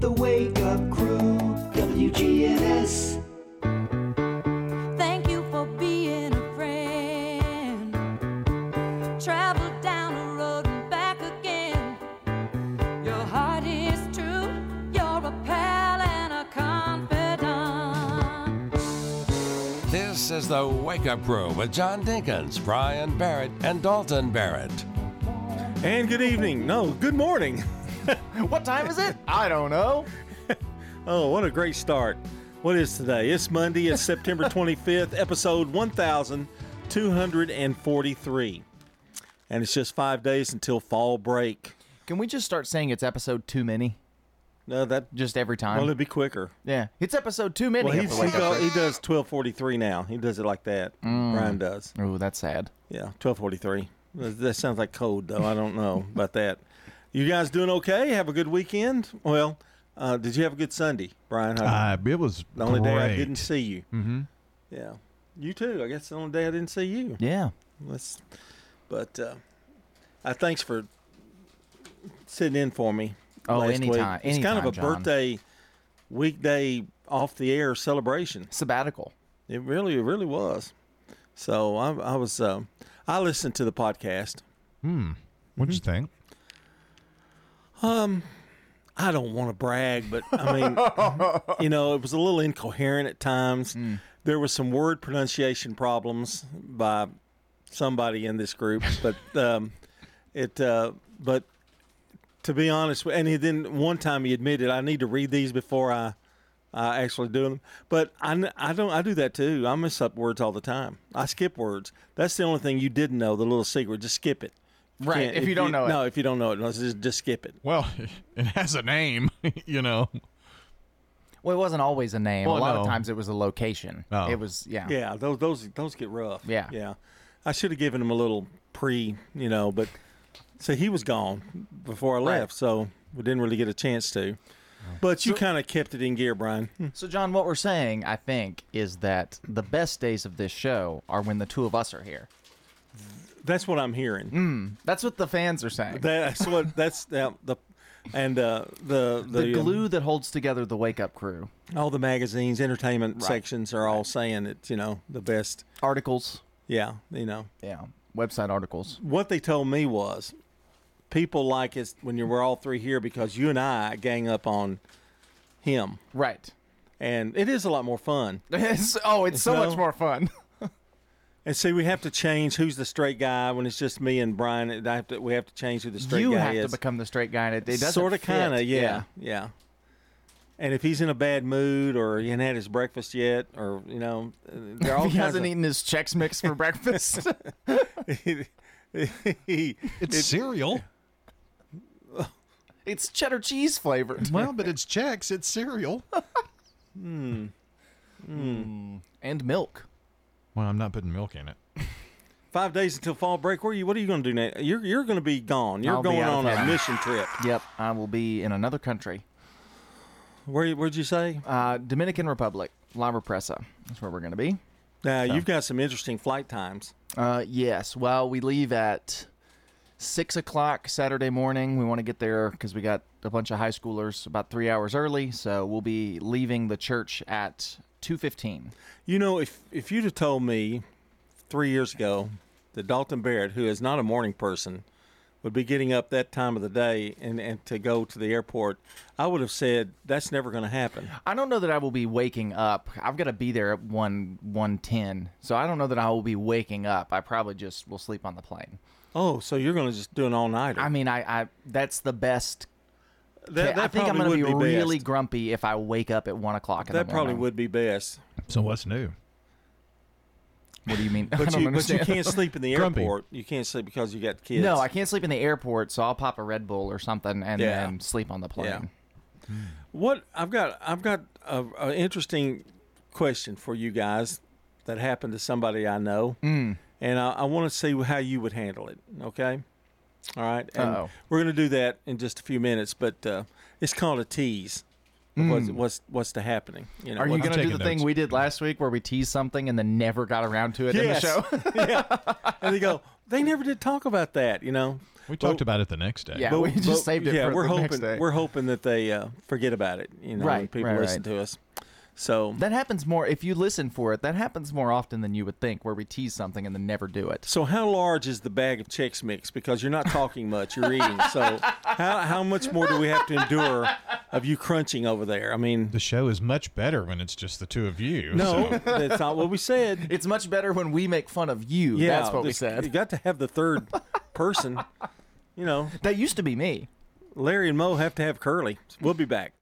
The Wake Up Crew, WGNS. Thank you for being a friend. Travel down the road and back again. Your heart is true. You're a pal and a confidant. This is the Wake Up Crew with John Dinkins, Brian Barrett, and Dalton Barrett. And good evening. No, good morning. What time is it? I don't know. Oh, what a great start. What is today? It's Monday. It's September 25th, episode 1243. And it's just five days until fall break. Can we just start saying it's episode too many? No, that Just every time? well, it'd be quicker. yeah. It's episode too many. Well, he, go, he does 1243 now. He does it like that. Mm. Brian does. Oh, that's sad. Yeah, 1243. That that sounds like code, though. I don't know about that. You guys doing okay? Have a good weekend? Well, uh, did you have a good Sunday, Brian? How- Uh, it was The only day I didn't see you. Mm-hmm. Yeah, you too. I guess the only day I didn't see you. Yeah. Let's, but uh, I thanks for sitting in for me. Oh, last anytime- Week. It's kind of a John. birthday weekday off the air celebration. Sabbatical. It really, it really was. So I, I was, uh, I listened to the podcast. Hmm. What'd you think? I don't want to brag, but I mean, you know, it was a little incoherent at times. There was some word pronunciation problems by somebody in this group, but um, it. Uh, but to be honest, and he then one time he admitted, I need to read these before I. I actually do them, but I, I don't. I do that too. I mess up words all the time. I skip words. That's the only thing you didn't know. The little secret. Just skip it. Right, Can't- if you don't know it. No, if you don't know it, let's just, just skip it. Well, it has a name, you know. Well, it wasn't always a name. Well, a lot no. of times it was a location. Oh. It was, yeah. Yeah, those those those get rough. Yeah. yeah. I should have given him a little pre, you know, but so he was gone before I left, Right. so we didn't really get a chance to. But you kind of kept it in gear, Brian. Hmm. So, John, what we're saying, I think, is that the best days of this show are when the two of us are here. That's what I'm hearing. That's what the fans are saying. That's what that's the, the and uh, the the, the um, glue that holds together the Wake Up Crew. all the magazines, entertainment Right. sections are all saying it's you know the best. Articles. Yeah, you know Yeah. Website articles. what they told me was people like it when you were all three here because you and I gang up on him. Right. and it is a lot more fun. It's, oh, it's so No. much more fun. And see, we have to change who's the straight guy when it's just me and Brian. I have to, we have to change who the straight guy is. you guy have is. to become the straight guy, and it, it doesn't sort of, kind of, yeah, yeah, And if he's in a bad mood or he hasn't had his breakfast yet, or you know, they're all he kinds hasn't of, eaten his Chex Mix for breakfast. he, It's cereal. it's cheddar cheese flavored. well, but it's Chex. It's cereal. Hmm. Mm. And milk. Well, I'm not putting milk in it. five days until fall break. Where are you? What are you going to do now? You're you're going to be gone. You're I'll be going out of on a town. mission trip. Yep, I will be in another country. Where where'd you say? Uh, Dominican Republic, La Represa. That's where we're going to be. Now you've got some interesting flight times. Uh, yes. Well, we leave at six o'clock Saturday morning. We want to get there because we got a bunch of high schoolers about three hours early. So we'll be leaving the church at two fifteen. You know, if if you'd have told me three years ago that Dalton Barrett, who is not a morning person, would be getting up that time of the day and, and to go to the airport, I would have said that's never going to happen. I don't know that I will be waking up. I've got to be there at one one ten. So I don't know that I will be waking up. I probably just will sleep on the plane. Oh, so you're going to just do an all nighter? I mean, I, I that's the best. that, I think I'm going to be, would really grumpy if I wake up at one o'clock in That the probably would be best. So what's new? What do you mean? But you, but you can't sleep in the Grumpy. airport. You can't sleep because you got kids. No, I can't sleep in the airport, so I'll pop a Red Bull or something and Yeah. then sleep on the plane. What I've got, I've got a, a interesting question for you guys that happened to somebody I know, Mm. And I, I want to see how you would handle it. Okay, all right. And Uh-oh. we're going to do that in just a few minutes, but uh, it's called a tease. of What's, what's what's the happening? You know, Mm. Are you going to do taking the thing we did last week where we teased something and then never got around to it Yes. in the show? yeah. And they go, they never did talk about that. You know, We talked about it the next day. Yeah. But, we just saved it Yeah, for we're the hoping next day. we're hoping that they uh, forget about it. You know, when Right, people right, listen right. to us. So That happens more if you listen for it. That happens more often than you would think, where we tease something and then never do it. So how large is the bag of Chex Mix? Because you're not talking much, you're eating. So how how much more do we have to endure of you crunching over there? I mean, The show is much better when it's just the two of you. no, so- that's not what we said. It's much better when we make fun of you. Yeah, That's what we said. You got to have the third person. You know, That used to be me. Larry and Moe have to have Curly. We'll be back.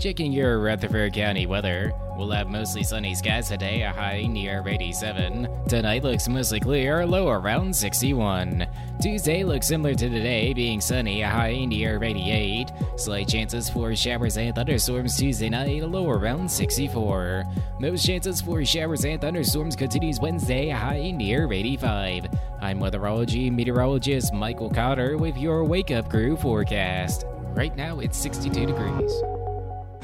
Checking your Rutherford County weather. We'll have mostly sunny skies today, a high near 87. Tonight looks mostly clear, low around 61. Tuesday looks similar to today, being sunny, a high near 88. Slight chances for showers and thunderstorms Tuesday night, a low around 64. Most chances for showers and thunderstorms continues Wednesday, a high near 85. I'm weatherology meteorologist Michael Cotter with your Wake Up Crew forecast. Right now it's 62 degrees.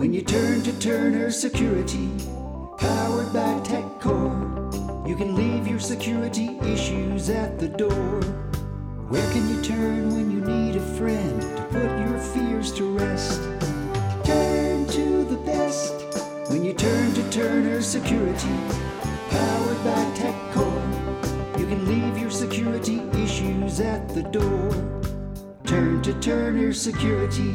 When you turn to Turner Security, powered by TechCore, you can leave your security issues at the door. Where can you turn when you need a friend to put your fears to rest? Turn to the best when you turn to Turner Security, powered by TechCore. You can leave your security issues at the door. Turn to Turner Security.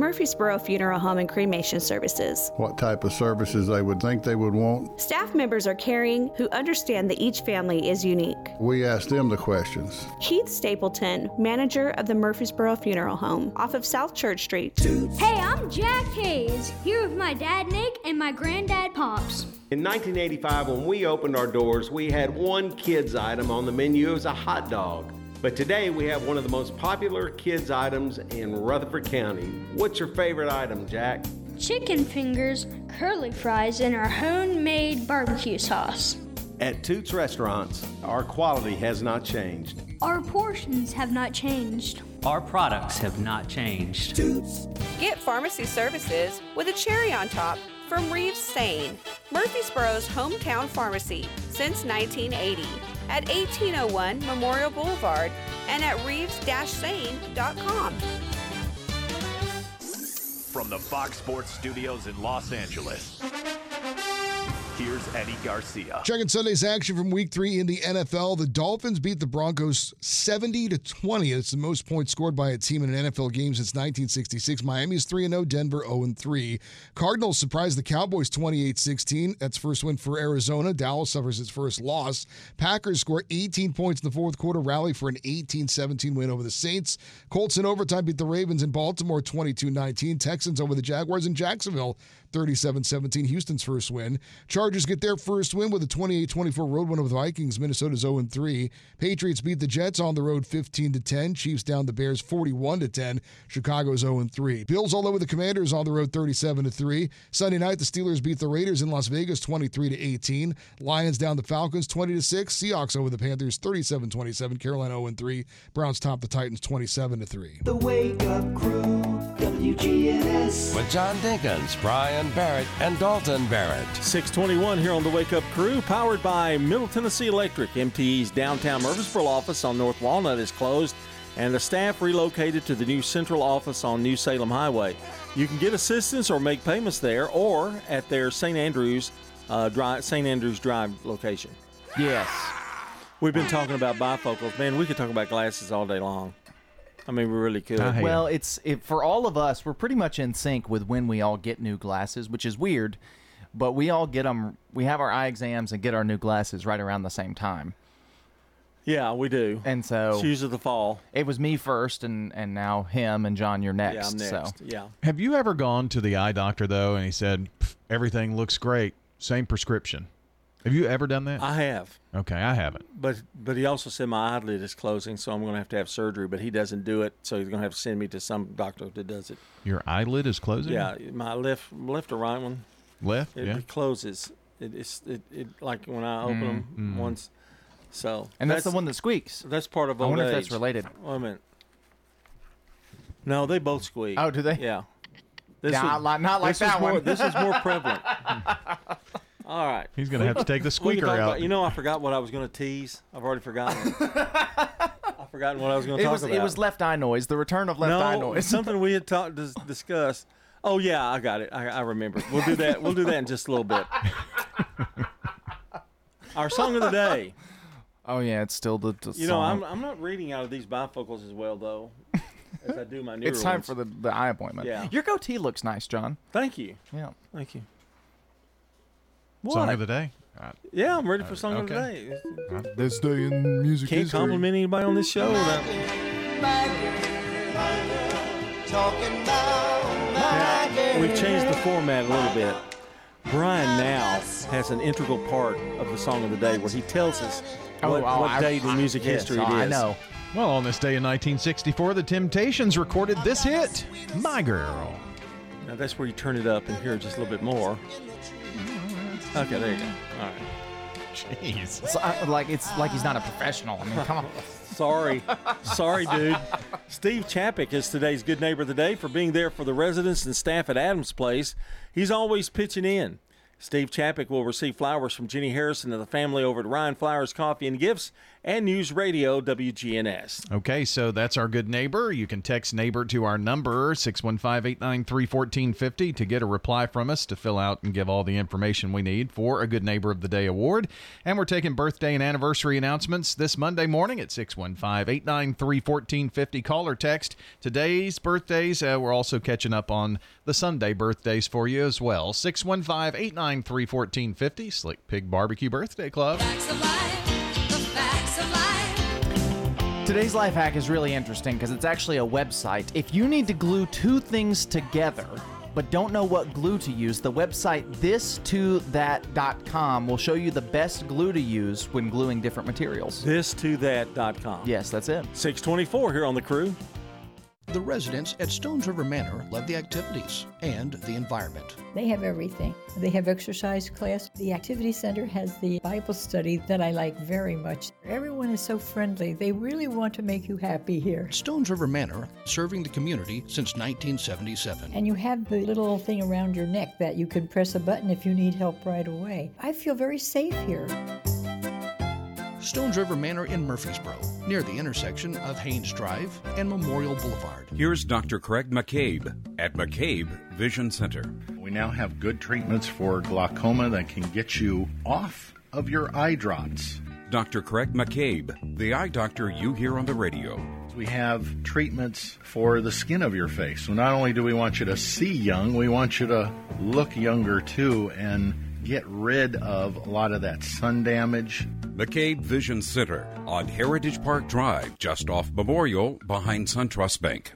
Murfreesboro Funeral Home and Cremation Services. What type of services they would think they would want. Staff members are caring who understand that each family is unique. We ask them the questions. Keith Stapleton, manager of the Murfreesboro Funeral Home off of South Church Street. Hey, I'm Jack Hayes, here with my dad Nick and my granddad Pops. In 1985, when we opened our doors, we had one kids item on the menu. It was a hot dog. But today we have one of the most popular kids items in Rutherford County. What's your favorite item, Jack? Chicken fingers, curly fries, and our homemade barbecue sauce. At Toots Restaurants, our quality has not changed. Our portions have not changed. Our products have not changed. Toots. Get pharmacy services with a cherry on top from Reeves Sain, Murfreesboro's hometown pharmacy since 1980 at 1801 Memorial Boulevard and at reeves-sain.com. From the Fox Sports Studios in Los Angeles, here's Eddie Garcia. Checking Sunday's action from Week Three in the NFL, the Dolphins beat the Broncos seventy to twenty. It's the most points scored by a team in an NFL game since 1966. Miami's three and zero, Denver zero and three. Cardinals surprised the Cowboys 28-16. That's first win for Arizona. Dallas suffers its first loss. Packers score 18 points in the fourth quarter, rally for an 18-17 win over the Saints. Colts in overtime beat the Ravens in Baltimore 22-19. Texans over the Jaguars in Jacksonville 37-17. Houston's first win. Chargers get their first win with a 28-24 road win over the Vikings. Minnesota's 0-3. Patriots beat the Jets on the road 15-10. Chiefs down the Bears 41-10. Chicago's 0-3. Bills all over the Commanders on the road 37-3. Sunday night the Steelers beat the Raiders in Las Vegas 23-18. Lions down the Falcons 20-6. Seahawks over the Panthers 37-27. Carolina 0-3. Browns top the Titans 27-3. The Wake Up Crew, WGNS. With John Dinkins, Brian Barrett, and Dalton Barrett. 621 here on the Wake Up Crew, powered by Middle Tennessee Electric. MTE's downtown Murfreesboro office on North Walnut is closed, and the staff relocated to the new central office on New Salem Highway. You can get assistance or make payments there, or at their St. Andrews uh, Drive, St. Andrews Drive location. Yes. We've been talking about bifocals. Man, we could talk about glasses all day long. I mean, we really could. well, it's it, for all of us. We're pretty much in sync with when we all get new glasses, which is weird, but we all get them. We have our eye exams and get our new glasses right around the same time. Yeah, we do. And so Shoes of the fall. It was me first, and and now him and John. You're next. Yeah, I'm So. Yeah. Have you ever gone to the eye doctor though, and he said everything looks great, same prescription? Have you ever done that? I have. Okay, I haven't. But but he also said my eyelid is closing, so I'm going to have to have surgery. But he doesn't do it, so he's going to have to send me to some doctor that does it. Your eyelid is closing. Yeah, my left left or right one. Left. It, yeah. it closes. It, it's it, it like when I open them Mm, mm. once. So And that's the one that squeaks. That's part of I old wonder if that's related. Wait a minute. No, they both squeak. Oh, do they? Yeah. This Not like- not like this is that more, one. This is more prevalent. All right. He's gonna have to take the squeaker out. about- you know, I forgot what I was going to tease. I've already forgotten. I've forgotten what I was going to It talk was about. it was left eye noise. The return of left no, eye noise. No, something we had talked dis- discussed. Oh yeah, I got it. I, I remember. We'll do that. We'll do that in just a little bit. Our song of the day. Oh yeah, it's still the, the You know, song. I'm, I'm not reading out of these bifocals as well though, as I do my newer It's time ones. for the, the eye appointment. Yeah. Your goatee looks nice, John. Thank you. Yeah. Thank you. Song What? of the day. Uh, Yeah, I'm ready for song of the okay. day. This day in music Can't history. compliment anybody on this show. without- Now, we've changed the format a little bit. Brian now has an integral part of the song of the day where he tells us what, oh, what I- date in I- music yes, history it is. I know. Well, on this day in 1964, the Temptations recorded this hit, "My Girl." Now that's where you turn it up and hear just a little bit more. Okay, there you go. All right. Jeez. So, uh, like it's like he's not a professional. I mean, come on. Sorry. Sorry, dude. Steve Chappick is today's good neighbor of the day for being there for the residents and staff at Adams Place. He's always pitching in. Steve Chappick will receive flowers from Jenny Harrison and the family over at Ryan Flowers Coffee and Gifts and News Radio WGNS. Okay, so that's our good neighbor. You can text neighbor to our number, 615 893 1450, to get a reply from us to fill out and give all the information we need for a Good Neighbor of the Day award. And we're taking birthday and anniversary announcements this Monday morning at 615 893 1450. Call or text today's birthdays. Uh, we're also catching up on the Sunday birthdays for you as well. 615 893 1450, Slick Pig Barbecue Birthday Club. Today's life hack is really interesting because it's actually a website. If you need to glue two things together but don't know what glue to use, the website this2that.com will show you the best glue to use when gluing different materials. This to that.com. Yes, that's it. 624 here on the crew. The residents at Stones River Manor love the activities and the environment. They have everything. They have exercise class. The activity center has the Bible study that I like very much. Everyone is so friendly. They really want to make you happy here. Stones River Manor, serving the community since 1977. And you have the little thing around your neck that you can press a button if you need help right away. I feel very safe here. Stones River Manor in Murfreesboro, near the intersection of Haynes Drive and Memorial Boulevard. Here's Dr. Craig McCabe at McCabe Vision Center. We now have good treatments for glaucoma that can get you off of your eye drops. Dr. Craig McCabe, the eye doctor you hear on the radio. We have treatments for the skin of your face. So not only do we want you to see young, we want you to look younger too and get rid of a lot of that sun damage. McCabe Vision Center on Heritage Park Drive, just off Memorial, behind SunTrust Bank.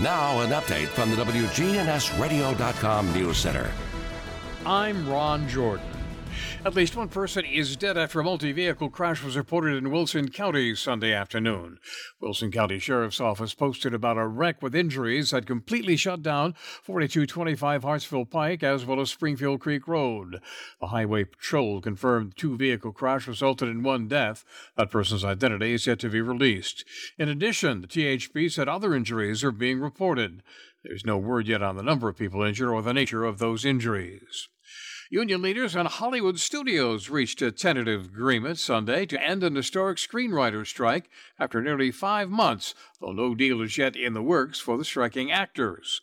Now, an update from the WGNSradio.com News Center. I'm Ron Jordan. At least one person is dead after a multi vehicle crash was reported in Wilson County Sunday afternoon. Wilson County Sheriff's Office posted about a wreck with injuries that completely shut down 4225 Hartsville Pike as well as Springfield Creek Road. The Highway Patrol confirmed two vehicle crash resulted in one death. That person's identity is yet to be released. In addition, the THP said other injuries are being reported. There's no word yet on the number of people injured or the nature of those injuries. Union leaders and Hollywood studios reached a tentative agreement Sunday to end an historic screenwriter strike after nearly five months, though no deal is yet in the works for the striking actors.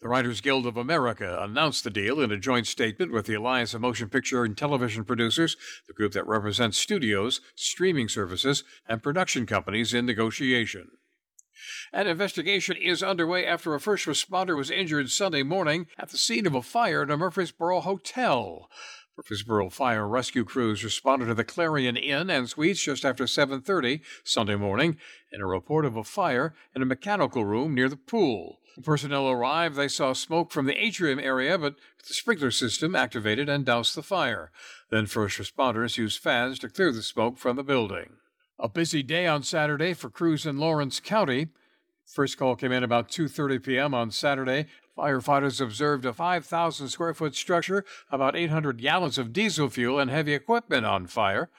The Writers Guild of America announced the deal in a joint statement with the Alliance of Motion Picture and Television Producers, the group that represents studios, streaming services, and production companies in negotiation. An investigation is underway after a first responder was injured Sunday morning at the scene of a fire at a Murfreesboro hotel. Murfreesboro fire rescue crews responded to the Clarion Inn and Suites just after 7:30 Sunday morning in a report of a fire in a mechanical room near the pool. When personnel arrived, they saw smoke from the atrium area, but the sprinkler system activated and doused the fire. Then first responders used fans to clear the smoke from the building. A busy day on Saturday for crews in Lawrence County. First call came in about 2:30 p.m. on Saturday. Firefighters observed a 5,000 square foot structure, about 800 gallons of diesel fuel and heavy equipment on fire.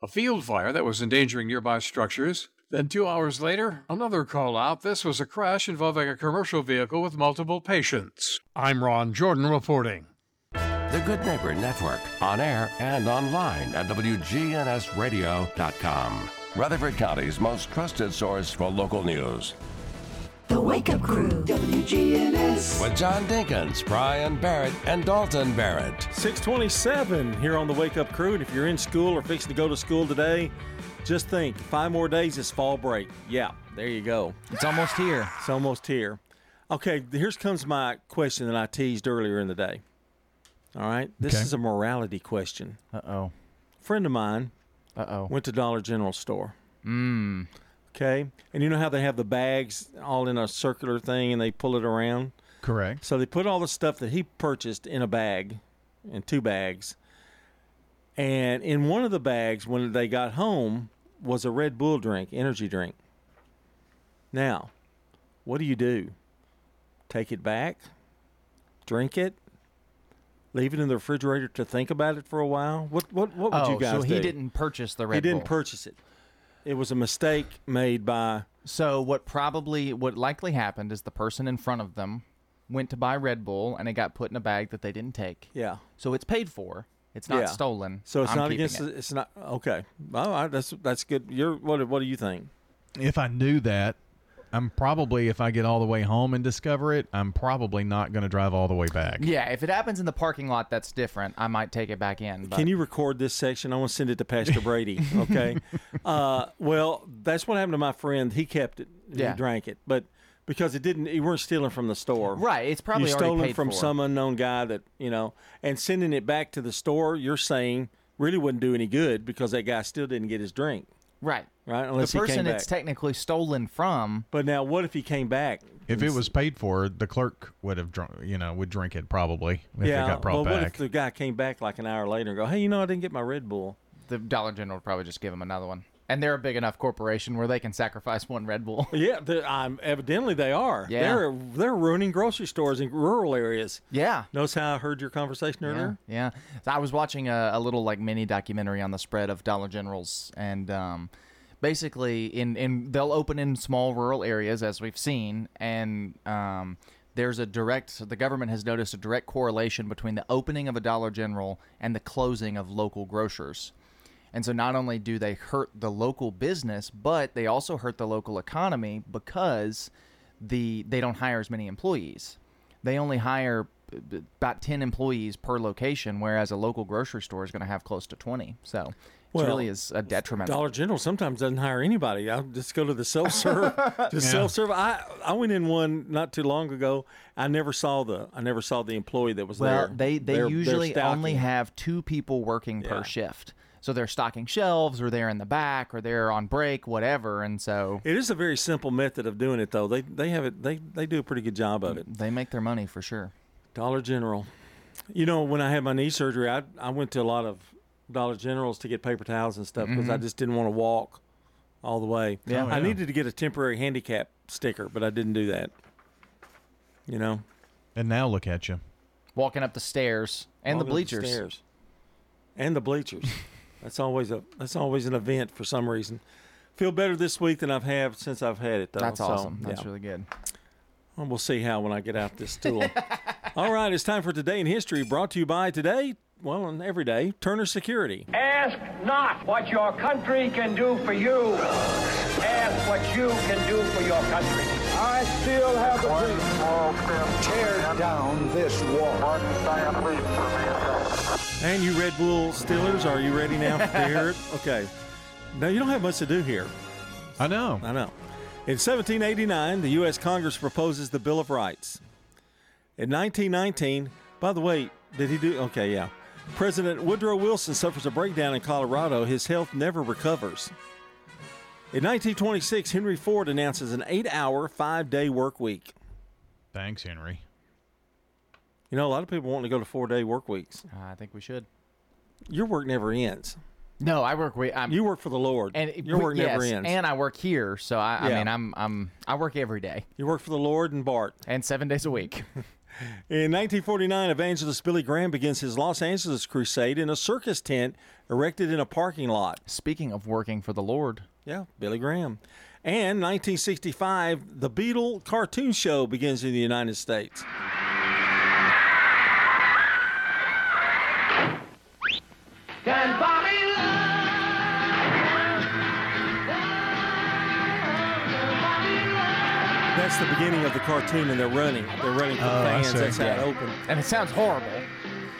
A field fire that was endangering nearby structures. Then, two hours later, another call out. This was a crash involving a commercial vehicle with multiple patients. I'm Ron Jordan reporting. The Good Neighbor Network, on air and online at WGNSradio.com. Rutherford County's most trusted source for local news. The Wake Up Crew, WGNS. With John Dinkins, Brian Barrett, and Dalton Barrett. 627 here on the Wake Up Crew. And if you're in school or fixing to go to school today, just think five more days is fall break. Yeah, there you go. It's almost here. It's almost here. Okay, here's comes my question that I teased earlier in the day. All right, this Okay. is a morality question. Uh oh. friend of mine Uh oh. went to Dollar General store. Mmm. Okay, and you know how they have the bags all in a circular thing and they pull it around. Correct. So they put all the stuff that he purchased in a bag, in two bags. And in one of the bags, when they got home, was a Red Bull drink, energy drink. Now, what do you do? Take it back? Drink it? Leave it in the refrigerator to think about it for a while? What what what would oh, you guys so he do? didn't purchase the Red Bull. He didn't Bull. purchase it. It was a mistake made by So what probably what likely happened is the person in front of them went to buy Red Bull and it got put in a bag that they didn't take. Yeah. So it's paid for. It's not Yeah. stolen. So it's I'm not against. it. It's not okay. All right, that's that's good. You're what? What do you think? If I knew that, I'm probably if I get all the way home and discover it, I'm probably not going to drive all the way back. Yeah, if it happens in the parking lot, that's different. I might take it back in. But Can you record this section? I want to send it to Pastor Brady. Okay. uh, well, that's what happened to my friend. He kept it. Yeah. He drank it, but because it didn't, you weren't stealing from the store. Right, it's probably you already stole paid from for. some unknown guy that you know, and sending it back to the store. You're saying really wouldn't do any good because that guy still didn't get his drink. Right. Right. Unless the he came person back. it's technically stolen from. But now, what if he came back? If it was paid for, the clerk would have drunk, you know, would drink it probably if yeah. it got brought well, what if the guy came back like an hour later and go, "Hey, you know, I didn't get my Red Bull." The Dollar General would probably just give him another one. And they're a big enough corporation where they can sacrifice one Red Bull. Yeah, the- um, evidently they are. Yeah. They're they're ruining grocery stores in rural areas. Yeah. Notice how I heard your conversation earlier? Yeah, yeah. So I was watching a, a little like mini documentary on the spread of Dollar Generals, and um, basically, in in they'll open in small rural areas as we've seen, and um, there's a direct. The government has noticed a direct correlation between the opening of a Dollar General and the closing of local grocers. And so not only do they hurt the local business, but they also hurt the local economy because the they don't hire as many employees. They only hire b- about 10 employees per location whereas a local grocery store is going to have close to 20. So Well, really is a detriment. Dollar General sometimes doesn't hire anybody. I just go to the self serve. Just Yeah. self serve. I I went in one not too long ago. I never saw the I never saw the employee that was well, there. they they They're- they're usually only have two people working Yeah. per shift. So they're stocking shelves or they're in the back or they're on break, whatever, and so It is a very simple method of doing it, though. They they have it. They they do a pretty good job of it. they make their money for sure. Dollar General. You know, when I had my knee surgery, I I went to a lot of Dollar Generals to get paper towels and stuff because I Mhm. just didn't want to walk all the way. Yeah. Oh, I needed to get a temporary handicap sticker, but I didn't do that. You know, and now look at you. Walking up the stairs and Walking the up bleachers. stairs. and the bleachers. that's always a that's always an event for some reason. Feel better this week than I've had since I've had it. Though. That's so, awesome. That's yeah. really good. Well, we'll see how when I get out this stool. All right, it's time for Today in History, brought to you by today, well, and every day, Turner Security. Ask not what your country can do for you. Ask what you can do for your country. I still have the dream. Tear down this wall. And you Red Bull Steelers, are you ready now to hear it? Okay. Now, you don't have much to do here. I know. I know. In 1789, the U.S. Congress proposes the Bill of Rights. In 1919, by the way, did he do? Okay, yeah. President Woodrow Wilson suffers a breakdown in Colorado. His health never recovers. In 1926, Henry Ford announces an eight hour, five day work week. Thanks, Henry. You know, a lot of people want to go to four day work weeks. I think we should. Your work never ends. No, I work. We, I'm, You work for the Lord. and Your work yes, never ends. And I work here, so I, I mean, I'm I'm I work every day you work for the Lord and Bart. and seven days a week. In 1949, evangelist Billy Graham begins his Los Angeles crusade in a circus tent erected in a parking lot. Speaking of working for the Lord, Yeah, Billy Graham. And 1965, the Beatle cartoon show begins in the United States. Can Bobby That's the beginning of the cartoon, and they're running. They're running for Oh, I fans. That's how it opened. and it sounds horrible.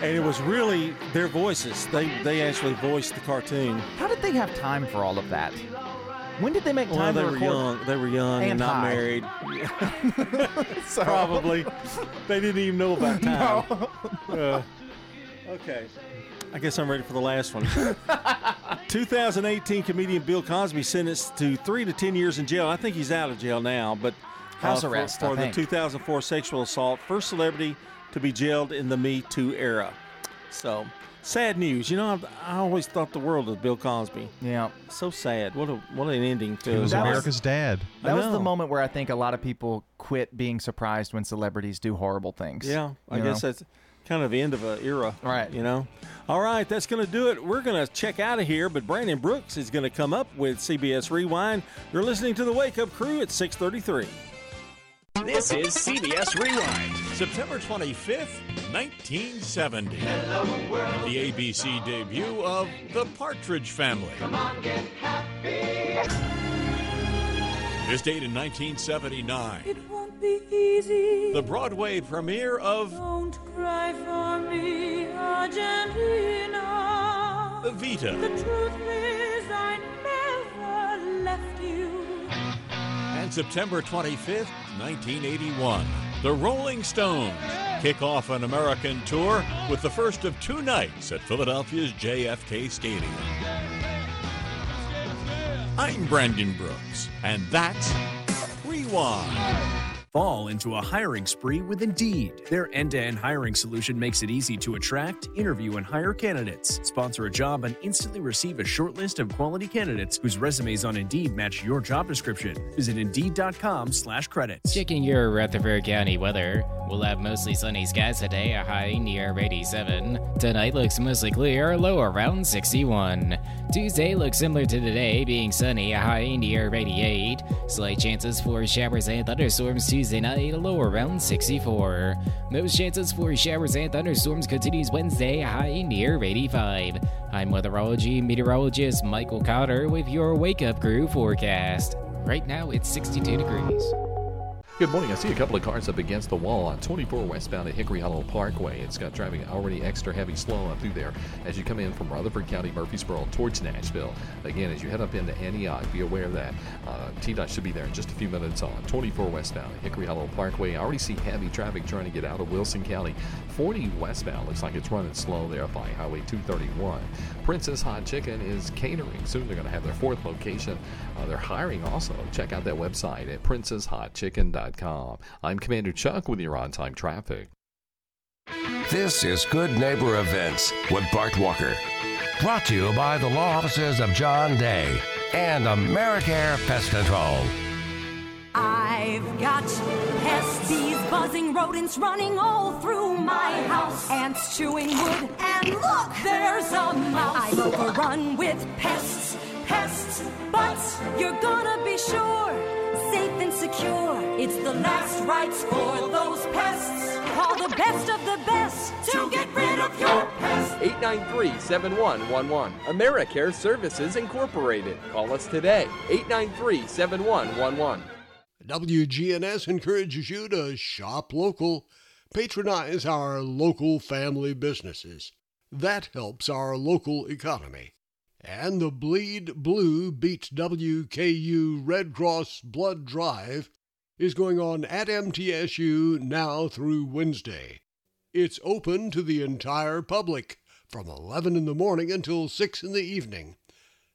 And it was really their voices. They they actually voiced the cartoon. How did they have time for all of that? When did they make Well, they to were young. They were young and, And not high. married. So- Probably. they didn't even know about time. Uh, okay. I guess I'm ready for the last one. 2018 comedian Bill Cosby sentenced to three to 10 years in jail. I think he's out of jail now, but House uh, for- arrest, I for, the think. 2004 sexual assault, first celebrity to be jailed in the Me Too era. So sad news. You know, I, I always thought the world of Bill Cosby. Yeah. So sad. What a what an ending to He was That was- America's dad. That was the moment where I think a lot of people quit being surprised when celebrities do horrible things. Yeah, I guess know? that's kind of the end of an era. Right. You know? All right, that's going to do it. We're going to check out of here, but Brandon Brooks is going to come up with CBS Rewind. You're listening to the Wake Up Crew at 633. This is CBS Rewind, September 25th, 1970. The ABC debut of The Partridge Family. This date in 1979. It won't be easy. The Broadway premiere of Don't cry for me, Argentina. Evita. The truth is, I never left you. And September 25th, 1981, the Rolling Stones kick off an American tour with the first of two nights at Philadelphia's JFK Stadium. I'm Brandon Brooks, and that's Rewind. Fall into a hiring spree with Indeed. Their end to end hiring solution makes it easy to attract, interview, and hire candidates. Sponsor a job and instantly receive a short list of quality candidates whose resumes on Indeed match your job description. Visit Indeed.com slash credits. Checking your Rutherford County weather. We'll have mostly sunny skies today, a high near 87. Tonight looks mostly clear, low around 61. Tuesday looks similar to today, being sunny, a high near 88. Slight chances for showers and thunderstorms Tuesday night, a low around 64. Most chances for showers and thunderstorms continues Wednesday, high near 85. I'm weatherology meteorologist Michael Cotter with your Wake Up Crew forecast. Right now it's 62 degrees. Good morning. I see a couple of cars up against the wall on 24 westbound at Hickory Hollow Parkway. It's got driving already extra heavy slow up through there as you come in from Rutherford County, Murfreesboro towards Nashville. Again, as you head up into Antioch, be aware that uh, TDOT should be there in just a few minutes on 24 westbound at Hickory Hollow Parkway. I already see heavy traffic trying to get out of Wilson County. 40 westbound looks like it's running slow there by Highway 231. Prince's Hot Chicken is catering. Soon they're going to have their fourth location. Uh, they're hiring also. Check out that website at princeshotchicken.com. I'm Commander Chuck with your on time traffic. This is Good Neighbor Events with Bart Walker. Brought to you by the law offices of John Day and Americare Pest Control. I've got pests, bees, buzzing rodents running all through my house. Ants chewing wood, and look, there's a mouse. I'm overrun with pests, pests, but you're gonna be sure, safe and secure. It's the last rites for those pests. Call the best of the best to get rid of your pests. 893-7111. AmeriCare Services Incorporated. Call us today. 893-7111. WGNS encourages you to shop local, patronize our local family businesses. That helps our local economy. And the Bleed Blue Beat WKU Red Cross Blood Drive is going on at MTSU now through Wednesday. It's open to the entire public from 11 in the morning until 6 in the evening.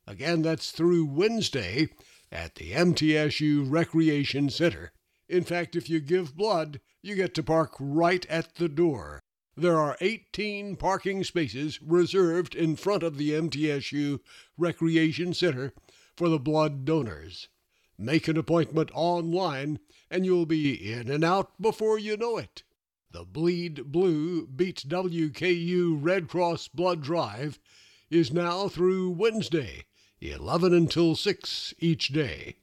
Again, that's through Wednesday at the MTSU Recreation Center. In fact, if you give blood, you get to park right at the door. There are 18 parking spaces reserved in front of the MTSU Recreation Center for the blood donors. Make an appointment online and you'll be in and out before you know it. The Bleed Blue Beat WKU Red Cross Blood Drive is now through Wednesday, 11 until 6 each day.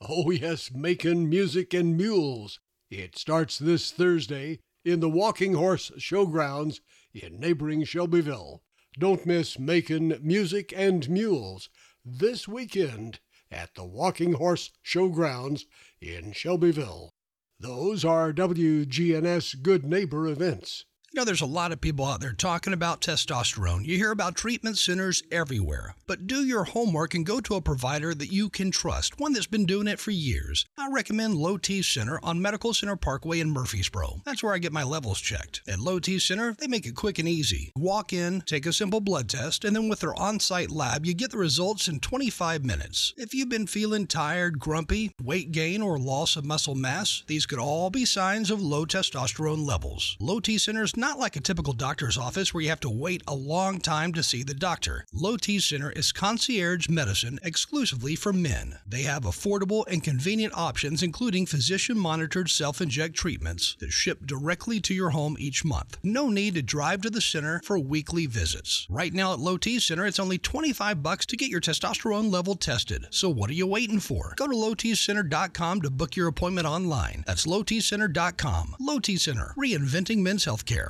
Oh, yes, making music and mules. It starts this Thursday in the Walking Horse Showgrounds in neighboring Shelbyville. Don't miss Macon Music and Mules this weekend at the Walking Horse Showgrounds in Shelbyville. Those are WGNS Good Neighbor events. You know, there's a lot of people out there talking about testosterone. You hear about treatment centers everywhere. But do your homework and go to a provider that you can trust, one that's been doing it for years. I recommend Low T Center on Medical Center Parkway in Murfreesboro. That's where I get my levels checked. At Low T Center, they make it quick and easy. Walk in, take a simple blood test, and then with their on site lab, you get the results in 25 minutes. If you've been feeling tired, grumpy, weight gain, or loss of muscle mass, these could all be signs of low testosterone levels. Low T Center is not like a typical doctor's office where you have to wait a long time to see the doctor. Low T Center is concierge medicine exclusively for men. They have affordable and convenient options, including physician monitored self inject treatments that ship directly to your home each month. No need to drive to the center for weekly visits. Right now at Low T Center, it's only 25 bucks to get your testosterone level tested. So what are you waiting for? Go to lowtcenter.com to book your appointment online. That's lowtcenter.com. Low T Center, reinventing men's healthcare.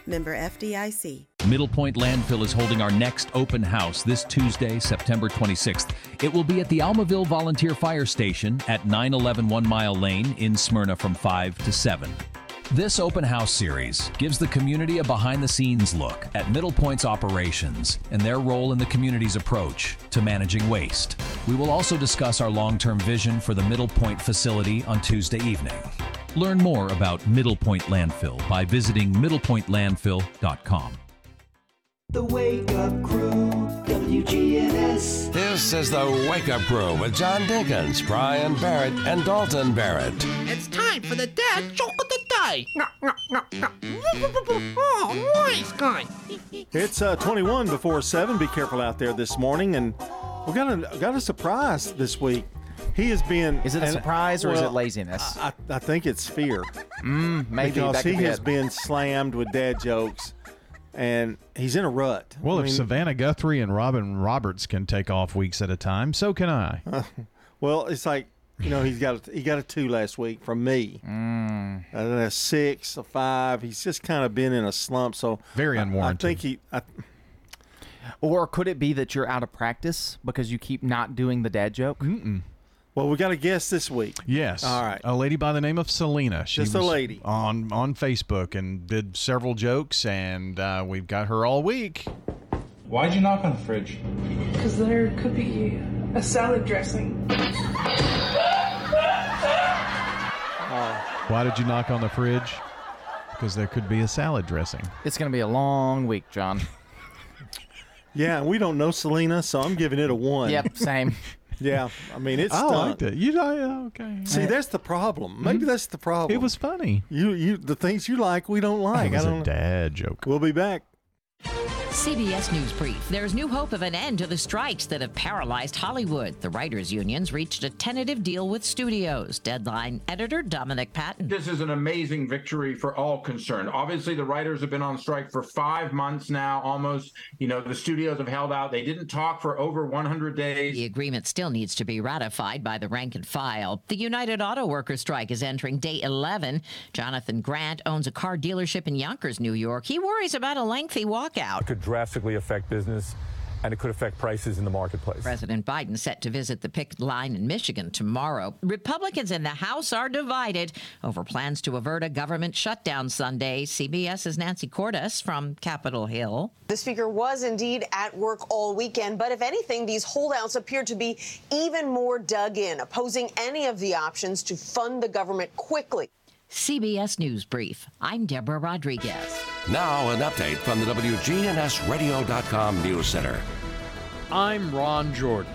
Member FDIC. Middle Point Landfill is holding our next open house this Tuesday, September 26th. It will be at the Almaville Volunteer Fire Station at 911 One Mile Lane in Smyrna from 5 to 7. This open house series gives the community a behind the scenes look at Middle Point's operations and their role in the community's approach to managing waste. We will also discuss our long term vision for the Middle Point facility on Tuesday evening. Learn more about Middle Point Landfill by visiting middlepointlandfill.com. The Wake Up Crew, WGNS. This is the Wake Up Crew with John Dinkins, Brian Barrett, and Dalton Barrett. It's time for the dad joke of the day. No, no, no, no. Oh, nice guy. It's uh, 21 before 7. Be careful out there this morning. And we got a, got a surprise this week. He has been. Is it a and- surprise or is it well, laziness? I, I think it's fear. Mm, maybe because that he be has it. been slammed with dad jokes, and he's in a rut. Well, I if mean, Savannah Guthrie and Robin Roberts can take off weeks at a time, so can I. well, it's like you know he's got a, he got a two last week from me, mm. and then a six, a five. He's just kind of been in a slump. So Very I- unwarranted. I, think he. I, Or could it be that you're out of practice because you keep not doing the dad joke? Mm-mm. Well, we got a guest this week. Yes. All right. A lady by the name of Selena. She Just a lady. on on Facebook and did several jokes, and uh, we've got her all week. Why'd you knock on the fridge? Because there could be a salad dressing. Why did you knock on the fridge? Because there could be a salad dressing. It's going to be a long week, John. yeah, we don't know Selena, so I'm giving it a one. Yep, same. Yeah, I mean it's. I liked it. You know, yeah, okay. See, that's the problem. Maybe hmm? that's the problem. It was funny. You, you, the things you like, we don't like. It was I a don't. dad joke. We'll be back. CBS News Brief. There's new hope of an end to the strikes that have paralyzed Hollywood. The writers' unions reached a tentative deal with studios. Deadline editor Dominic Patten. This is an amazing victory for all concerned. Obviously, the writers have been on strike for five months now, almost. You know, the studios have held out. They didn't talk for over 100 days. The agreement still needs to be ratified by the rank and file. The United Auto Workers strike is entering day 11. Jonathan Grant owns a car dealership in Yonkers, New York. He worries about a lengthy walkout. Could drastically affect business and it could affect prices in the marketplace. President Biden set to visit the picket line in Michigan tomorrow. Republicans in the House are divided over plans to avert a government shutdown Sunday. CBS's Nancy Cordes from Capitol Hill. The speaker was indeed at work all weekend, but if anything, these holdouts appear to be even more dug in, opposing any of the options to fund the government quickly. CBS News Brief. I'm Deborah Rodriguez. Now, an update from the WGNSradio.com News Center. I'm Ron Jordan.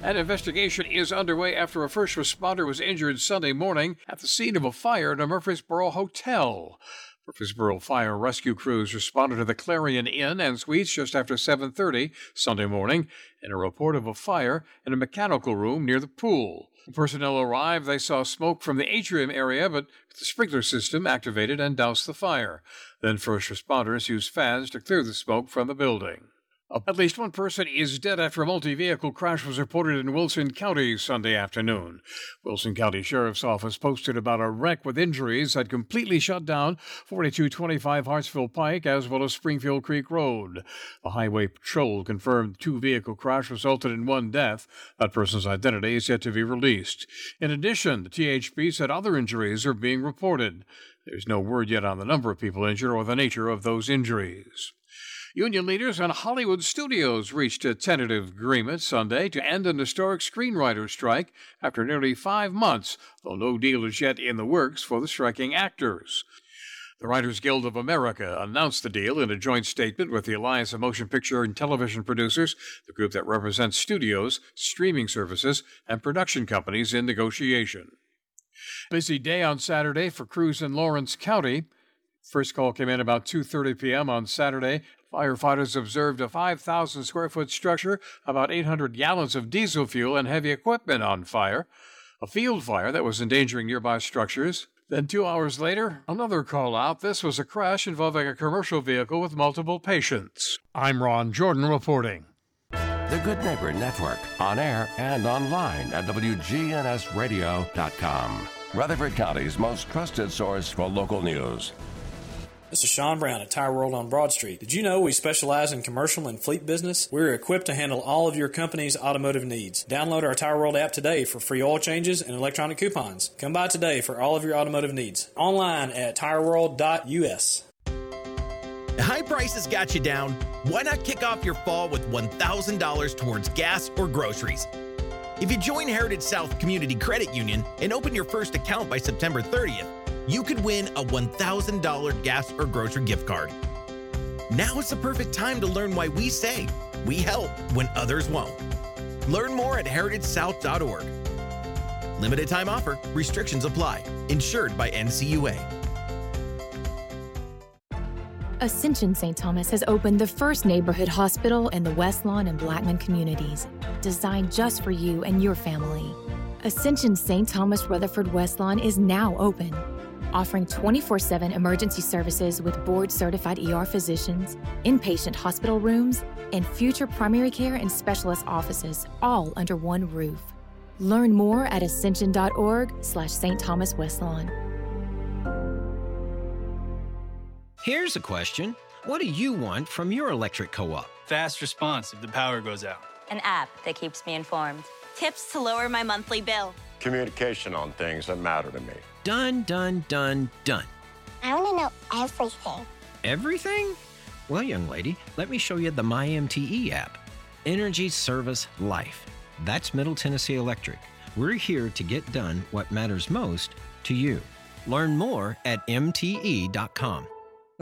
An investigation is underway after a first responder was injured Sunday morning at the scene of a fire at a Murfreesboro hotel. Murfreesboro fire rescue crews responded to the Clarion Inn and Suites just after 7:30 Sunday morning in a report of a fire in a mechanical room near the pool. Personnel arrived, they saw smoke from the atrium area, but the sprinkler system activated and doused the fire. Then first responders used fans to clear the smoke from the building. At least one person is dead after a multi vehicle crash was reported in Wilson County Sunday afternoon. Wilson County Sheriff's Office posted about a wreck with injuries that completely shut down 4225 Hartsville Pike as well as Springfield Creek Road. The Highway Patrol confirmed two vehicle crash resulted in one death. That person's identity is yet to be released. In addition, the THP said other injuries are being reported. There's no word yet on the number of people injured or the nature of those injuries. Union leaders and Hollywood studios reached a tentative agreement Sunday to end an historic screenwriter strike after nearly five months, though no deal is yet in the works for the striking actors. The Writers Guild of America announced the deal in a joint statement with the Alliance of Motion Picture and Television Producers, the group that represents studios, streaming services, and production companies in negotiation. Busy day on Saturday for crews in Lawrence County. First call came in about 2:30 p.m. on Saturday. Firefighters observed a 5,000 square foot structure, about 800 gallons of diesel fuel and heavy equipment on fire. A field fire that was endangering nearby structures. Then, two hours later, another call out. This was a crash involving a commercial vehicle with multiple patients. I'm Ron Jordan reporting. The Good Neighbor Network, on air and online at WGNSradio.com. Rutherford County's most trusted source for local news. This is Sean Brown at Tire World on Broad Street. Did you know we specialize in commercial and fleet business? We're equipped to handle all of your company's automotive needs. Download our Tire World app today for free oil changes and electronic coupons. Come by today for all of your automotive needs. Online at tireworld.us. High prices got you down. Why not kick off your fall with $1,000 towards gas or groceries? If you join Heritage South Community Credit Union and open your first account by September 30th, you could win a $1,000 gas or grocery gift card. Now is the perfect time to learn why we say we help when others won't. Learn more at heritagesouth.org. Limited time offer, restrictions apply. Insured by NCUA. Ascension St. Thomas has opened the first neighborhood hospital in the West Lawn and Blackman communities, designed just for you and your family. Ascension St. Thomas Rutherford West Lawn is now open, offering 24 7 emergency services with board certified ER physicians, inpatient hospital rooms, and future primary care and specialist offices, all under one roof. Learn more at ascension.org slash St. Thomas West Lawn. Here's a question What do you want from your electric co op? Fast response if the power goes out. An app that keeps me informed. Tips to lower my monthly bill. Communication on things that matter to me. Done, done, done, done. I want to know everything. Everything? Well, young lady, let me show you the MyMTE app Energy Service Life. That's Middle Tennessee Electric. We're here to get done what matters most to you. Learn more at MTE.com.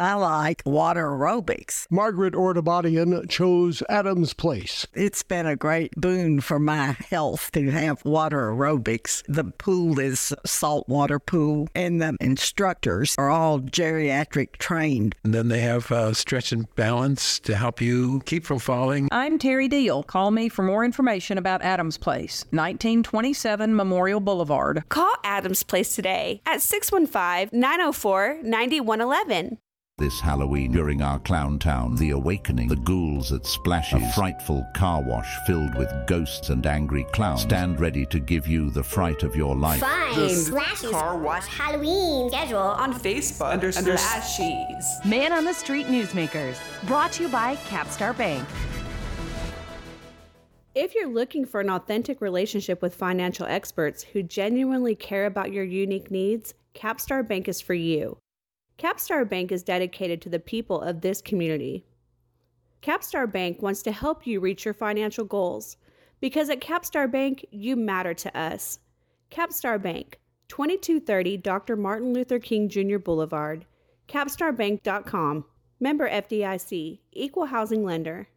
I like water aerobics. Margaret Ordabadian chose Adams Place. It's been a great boon for my health to have water aerobics. The pool is a saltwater pool, and the instructors are all geriatric trained. And then they have uh, stretch and balance to help you keep from falling. I'm Terry Deal. Call me for more information about Adams Place, 1927 Memorial Boulevard. Call Adams Place today at 615 904 9111. This Halloween during our Clown Town, The Awakening, the ghouls at Splashes, a frightful car wash filled with ghosts and angry clowns, stand ready to give you the fright of your life. Find the Splashes Car Wash Halloween schedule on Facebook under, under Splashies. Man on the Street Newsmakers, brought to you by Capstar Bank. If you're looking for an authentic relationship with financial experts who genuinely care about your unique needs, Capstar Bank is for you. Capstar Bank is dedicated to the people of this community. Capstar Bank wants to help you reach your financial goals because at Capstar Bank, you matter to us. Capstar Bank, 2230 Dr. Martin Luther King Jr. Boulevard, capstarbank.com. Member FDIC, Equal Housing Lender.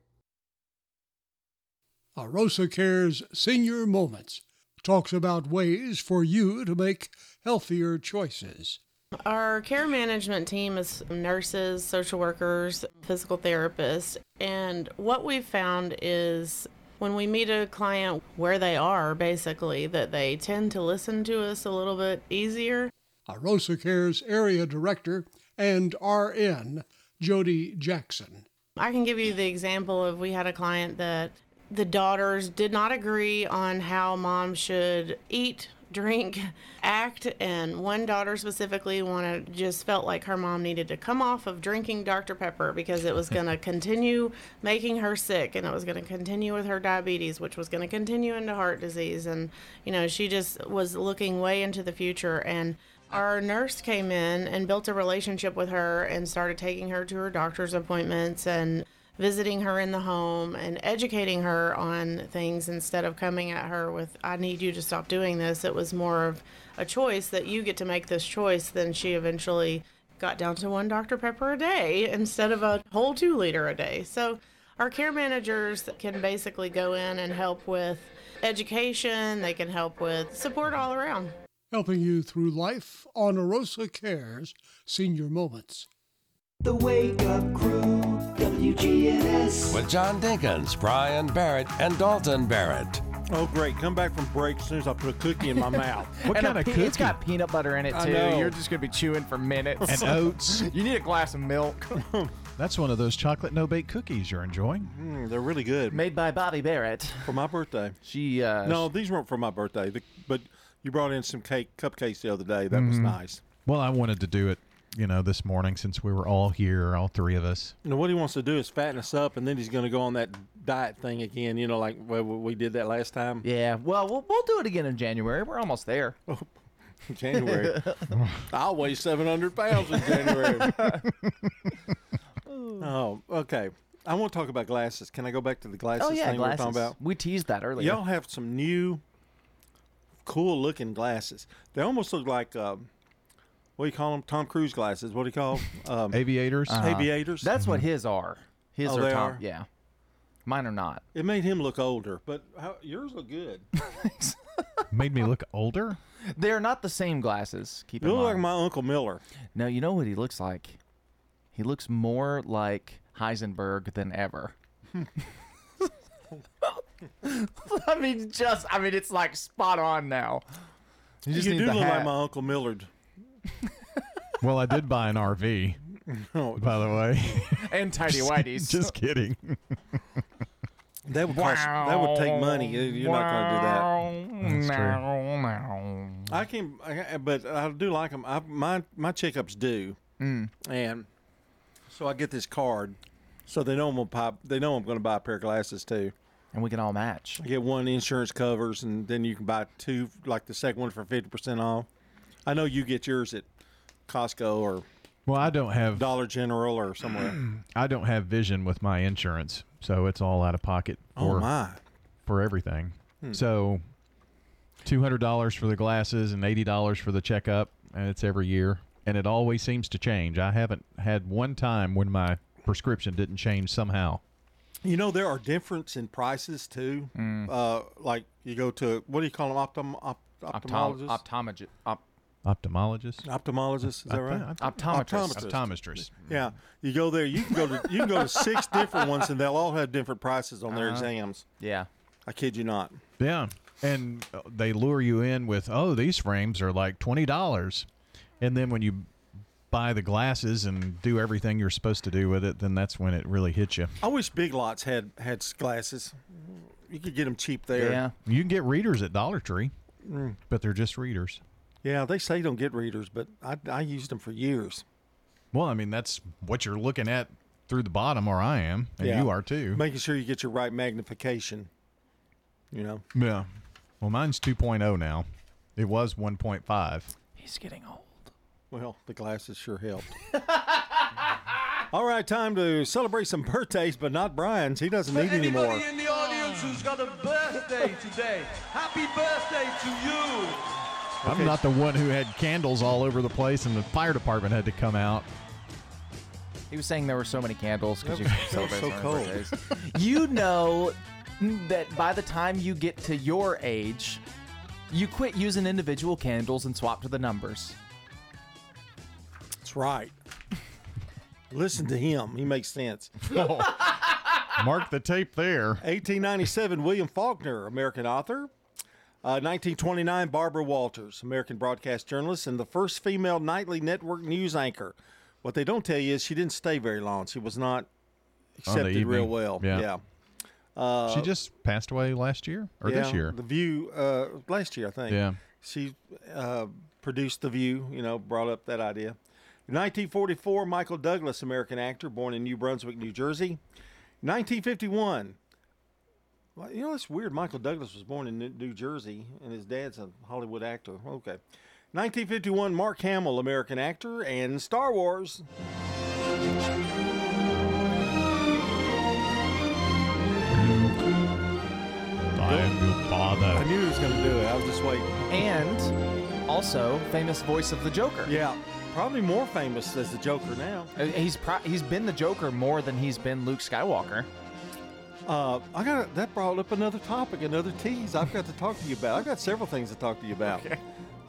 Arosa Cares Senior Moments talks about ways for you to make healthier choices. Our care management team is nurses, social workers, physical therapists, and what we've found is when we meet a client where they are, basically, that they tend to listen to us a little bit easier. Arosa Cares Area Director and RN, Jody Jackson. I can give you the example of we had a client that the daughters did not agree on how mom should eat drink, act, and one daughter specifically wanted just felt like her mom needed to come off of drinking Dr. Pepper because it was going to continue making her sick and it was going to continue with her diabetes, which was going to continue into heart disease. And, you know, she just was looking way into the future. And our nurse came in and built a relationship with her and started taking her to her doctor's appointments and visiting her in the home and educating her on things instead of coming at her with, I need you to stop doing this. It was more of a choice that you get to make this choice. Then she eventually got down to one Dr. Pepper a day instead of a whole two liter a day. So our care managers can basically go in and help with education, they can help with support all around. Helping you through life on Arosa Cares Senior Moments. The Wake Up Crew, WGNS. With John Dinkins, Brian Barrett, and Dalton Barrett. Oh, great. Come back from break as soon as I put a cookie in my mouth. What kind of cookie? It's got peanut butter in it, I too. know. You're just going to be chewing for minutes. And oats. you need a glass of milk. That's one of those chocolate no bake cookies you're enjoying. Mm, they're really good. Made by Bobby Barrett. For my birthday. She, uh, No, these weren't for my birthday, but you brought in some cake cupcakes the other day. That was Mhm. nice. Well, I wanted to do it, you know, this morning since we were all here, all three of us. You know, what he wants to do is fatten us up, and then he's going to go on that diet thing again, you know, like well, we did that last time. Yeah, well, we'll, we'll do it again in January. We're almost there. January. I'll weigh 700 pounds in January. oh, okay. I want to talk about glasses. Can I go back to the glasses oh, yeah, thing glasses. we were talking about? We teased that earlier. Y'all have some new, cool looking glasses. They almost look like, um, what do you call them? Tom Cruise glasses. What do you call 'em? Um, Aviators? Uh-huh. Aviators. That's what his are. His Oh, are they Tom. are? Yeah. Mine are not. It made him look older, but how, yours look good. Made me look older? They're not the same glasses. Keep You in look like my Uncle Miller. No, you know what he looks like? He looks more like Heisenberg than ever. I mean, just I mean, it's like spot on now. You just you need do the look like my Uncle Millard. Well, I did buy an RV, No. by the way. and tidy whities. Just kidding. That would cost. That would take money. You- You're not going to do that. That's true. I can, I, but I do like them. I, my my checkups do, Mm. and so I get this card, so they know I'm gonna buy, They know I'm going to buy a pair of glasses too. And we can all match. I get one insurance covers, and then you can buy two, like the second one for fifty percent off. I know you get yours at Costco or Well, I don't have Dollar General or somewhere. I don't have vision with my insurance, so it's all out of pocket Oh, for my. for everything. Hmm. So two hundred dollars for the glasses and eighty dollars for the checkup, and it's every year. and it always seems to change. I haven't had one time when my prescription didn't change somehow. You know, there are difference in prices too. Uh, like you go to what do you call them? Optom, op, ophthalmologist. optometrist. Op- Ophthalmologist. Ophthalmologist, is that right? Optometrist. Optometrist. Yeah, you go there. You can go to you can go to six different ones, and they'll all have different prices on their Uh-huh. exams. Yeah, I kid you not. Yeah, and uh, they lure you in with, oh, these frames are like twenty dollars, and then when you buy the glasses and do everything you're supposed to do with it, then that's when it really hits you. I wish Big Lots had had s- glasses. You could get them cheap there. Yeah. You can get readers at Dollar Tree, Mm. but they're just readers. Yeah, they say you don't get readers, but I, I used them for years. Well, I mean that's what you're looking at through the bottom, or I am, and Yeah. you are too. Making sure you get your right magnification. You know. Yeah. Well, mine's 2.0 now. It was 1.5. He's getting old. Well, the glasses sure helped. All right, time to celebrate some birthdays, but not Brian's. He doesn't need any more. Anybody in the audience who's got a birthday today, happy birthday to you. I'm not the one who had candles all over the place, and the fire department had to come out. He was saying there were so many candles because you celebrate So so many cold. birthdays. you know that by the time you get to your age, you quit using individual candles and swap to the numbers. That's right. Listen to him. He makes sense. Mark the tape there. 1897, William Faulkner, American author. Uh, 1929, Barbara Walters, American broadcast journalist and the first female nightly network news anchor. What they don't tell you is she didn't stay very long. She was not accepted real well. Yeah. Yeah. Uh, she just passed away last year or this year. The View uh, last year, I think. Yeah. She uh, produced The View. You know, brought up that idea. In 1944, Michael Douglas, American actor, born in New Brunswick, New Jersey. 1951. Well, you know, it's weird. Michael Douglas was born in New- New Jersey, and his dad's a Hollywood actor. Okay. 1951, Mark Hamill, American actor, and Star Wars. I am your father. I knew he was going to do it. I was just waiting. And also famous voice of the Joker. Yeah, probably more famous as the Joker now. Uh, He's pro- he's been the Joker more than he's been Luke Skywalker. Uh, I got that brought up another topic, another tease. I've got to talk to you about. I've got several things to talk to you about.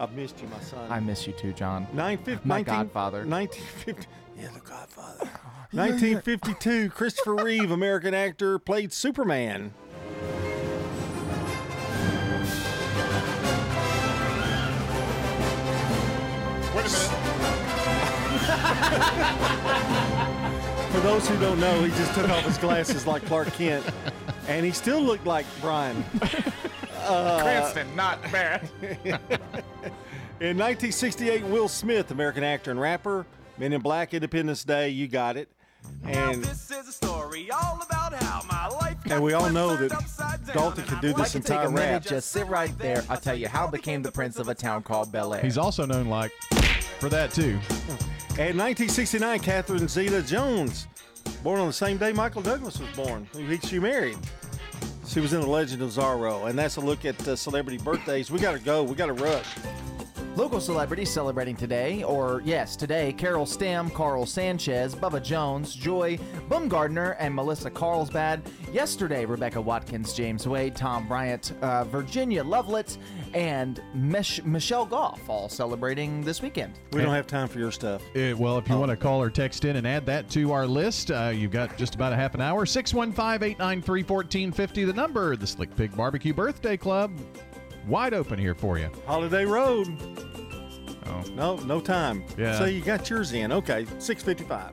I've missed you, my son. I miss you too, John. Nine fifty. My godfather. 1950. Yeah, the Godfather. 1952. Christopher Reeve, American actor, played Superman. Those who don't know, he just took off his glasses like Clark Kent, and he still looked like Brian. Uh, Cranston, not bad. In 1968, Will Smith, American actor and rapper, Men in Black, Independence Day, you got it. And This is a story all about how my life and we all know that Dalton could do I this can take entire a minute, rap. just sit right there. I'll tell you how I became the prince of a town called Bel Air. He's also known like for that too. In 1969, Catherine Zeta Jones, born on the same day Michael Douglas was born, who he- she married. She was in The Legend of Zorro, and that's a look at uh, celebrity birthdays. We got to go. We got to rush. Local celebrities celebrating today, or yes, today, Carol Stam, Carl Sanchez, Bubba Jones, Joy Bumgardner, and Melissa Carlsbad. Yesterday, Rebecca Watkins, James Wade, Tom Bryant, uh, Virginia Lovelitz, and Mich- Michelle Goff, all celebrating this weekend. We don't have time for your stuff. Uh, well, Oh. if you want to call or text in and add that to our list, uh, you've got just about a half an hour. 615 893 1450, the number. The Slick Pig Barbecue Birthday Club. Wide open here for you. Holiday Road. Oh. No, no time. Yeah. So you got yours in. Okay, 655.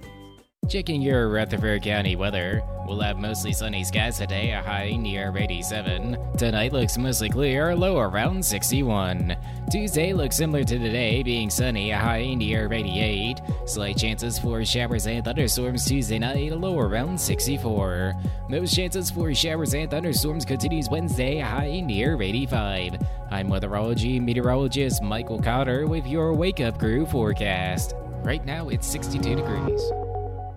Checking your Rutherford County weather. We'll have mostly sunny skies today, a high near 87. Tonight looks mostly clear, low around 61. Tuesday looks similar to today, being sunny, a high near 88. Slight chances for showers and thunderstorms Tuesday night, a low around 64. Most chances for showers and thunderstorms continues Wednesday, a high near 85. I'm weatherology meteorologist Michael Cotter with your Wake Up Crew forecast. Right now it's 62 degrees.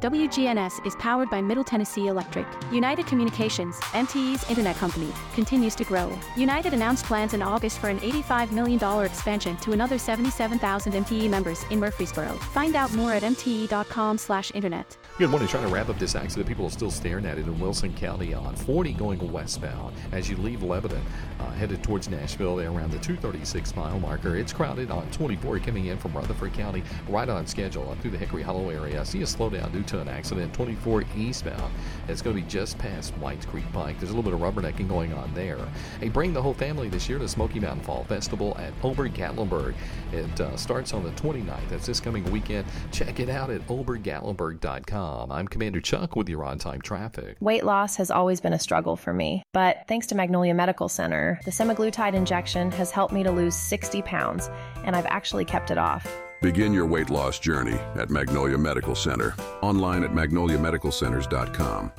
WGNS is powered by Middle Tennessee Electric. United Communications, MTE's internet company, continues to grow. United announced plans in August for an $85 million expansion to another 77,000 MTE members in Murfreesboro. Find out more at mte.com slash internet. Good morning. Trying to wrap up this accident. People are still staring at it in Wilson County on 40 going westbound as you leave Lebanon, uh, headed towards Nashville there around the 236 mile marker. It's crowded on 24 coming in from Rutherford County, right on schedule up through the Hickory Hollow area. I see a slowdown due to an accident 24 eastbound. It's going to be just past Whites Creek Pike. There's a little bit of rubbernecking going on there. Hey, bring the whole family this year to Smoky Mountain Fall Festival at Ober Gatlinburg. It uh, starts on the 29th. That's this coming weekend. Check it out at obergatlinburg.com. I'm Commander Chuck with your on time traffic. Weight loss has always been a struggle for me, but thanks to Magnolia Medical Center, the semaglutide injection has helped me to lose 60 pounds, and I've actually kept it off. Begin your weight loss journey at Magnolia Medical Center. Online at magnoliamedicalcenters.com.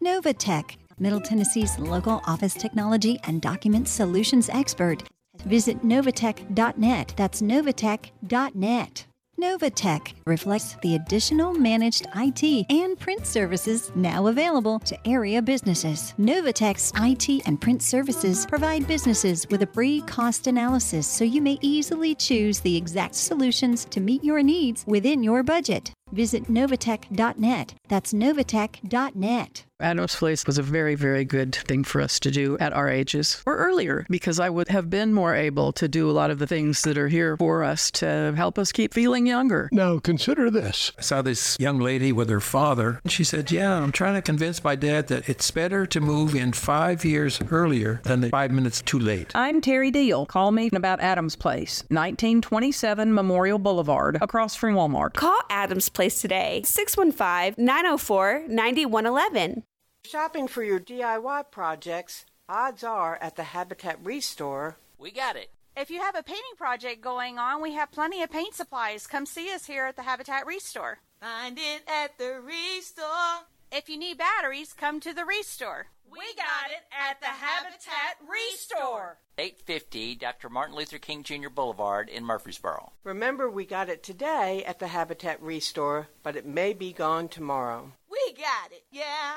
Novatech, Middle Tennessee's local office technology and document solutions expert. Visit novatech.net. That's novatech.net. Novatech reflects the additional managed IT and print services now available to area businesses. Novatech's IT and print services provide businesses with a free cost analysis so you may easily choose the exact solutions to meet your needs within your budget. Visit novatech.net. That's novatech.net. Adam's Place was a very, very good thing for us to do at our ages or earlier because I would have been more able to do a lot of the things that are here for us to help us keep feeling younger. Now, consider this. I saw this young lady with her father. and She said, Yeah, I'm trying to convince my dad that it's better to move in five years earlier than the five minutes too late. I'm Terry Deal. Call me about Adam's Place, 1927 Memorial Boulevard, across from Walmart. Call Adams Place today, 615 904 9111. Shopping for your DIY projects, odds are at the Habitat Restore. We got it. If you have a painting project going on, we have plenty of paint supplies. Come see us here at the Habitat Restore. Find it at the Restore. If you need batteries, come to the Restore. We got it at the Habitat Restore. 850 Dr. Martin Luther King Jr. Boulevard in Murfreesboro. Remember, we got it today at the Habitat Restore, but it may be gone tomorrow. We got it, yeah.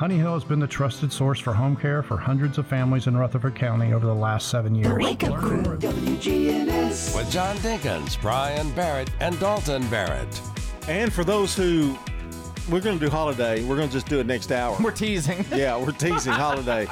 Honey Hill has been the trusted source for home care for hundreds of families in Rutherford County over the last seven years. Wake up crew, WGNS. With John Dinkins, Brian Barrett, and Dalton Barrett. And for those who we're going to do holiday, we're going to just do it next hour. We're teasing. yeah, we're teasing holiday.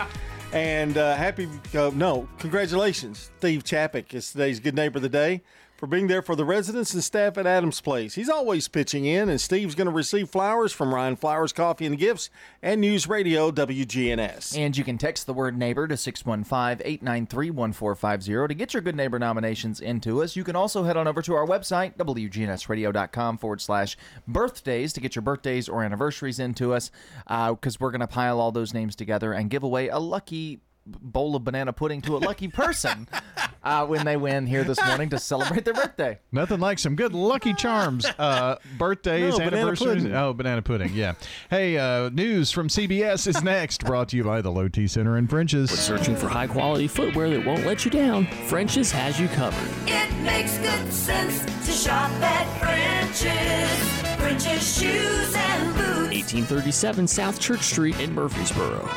And uh, happy, uh, no, congratulations, Steve Chappick is today's Good Neighbor of the Day for being there for the residents and staff at Adams Place. He's always pitching in, and Steve's going to receive flowers from Ryan Flowers Coffee and Gifts and News Radio WGNS. And you can text the word neighbor to 615 893 1450 to get your good neighbor nominations into us. You can also head on over to our website, WGNSradio.com forward slash birthdays, to get your birthdays or anniversaries into us because uh, we're going to pile all those names together and give away a lucky bowl of banana pudding to a lucky person uh, when they win here this morning to celebrate their birthday. Nothing like some good Lucky Charms uh, birthdays, No, anniversaries. pudding. Oh, banana pudding, yeah. hey, uh, news from CBS is next, brought to you by the Low T Center in French's. Searching for high quality footwear that won't let you down? French's has you covered. It makes good sense to shop at French's. French's shoes and boots. 1837 South Church Street in Murfreesboro.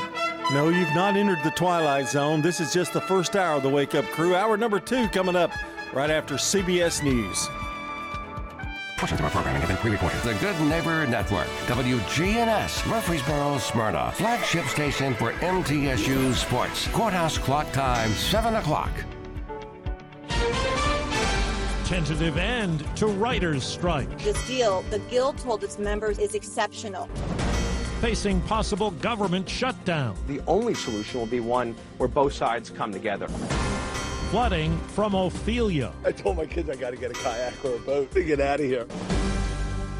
No, you've not entered the Twilight Zone. This is just the first hour of the Wake Up Crew. Hour number two coming up right after CBS News. Portions of our programming have been pre-recorded. The Good Neighbor Network, WGNS, Murfreesboro, Smyrna, flagship station for MTSU Sports. Courthouse clock time, 7 o'clock. Tentative end to writers' strike. This deal, the Guild told its members, is exceptional. Facing possible government shutdown. The only solution will be one where both sides come together. Flooding from Ophelia. I told my kids I got to get a kayak or a boat to get out of here.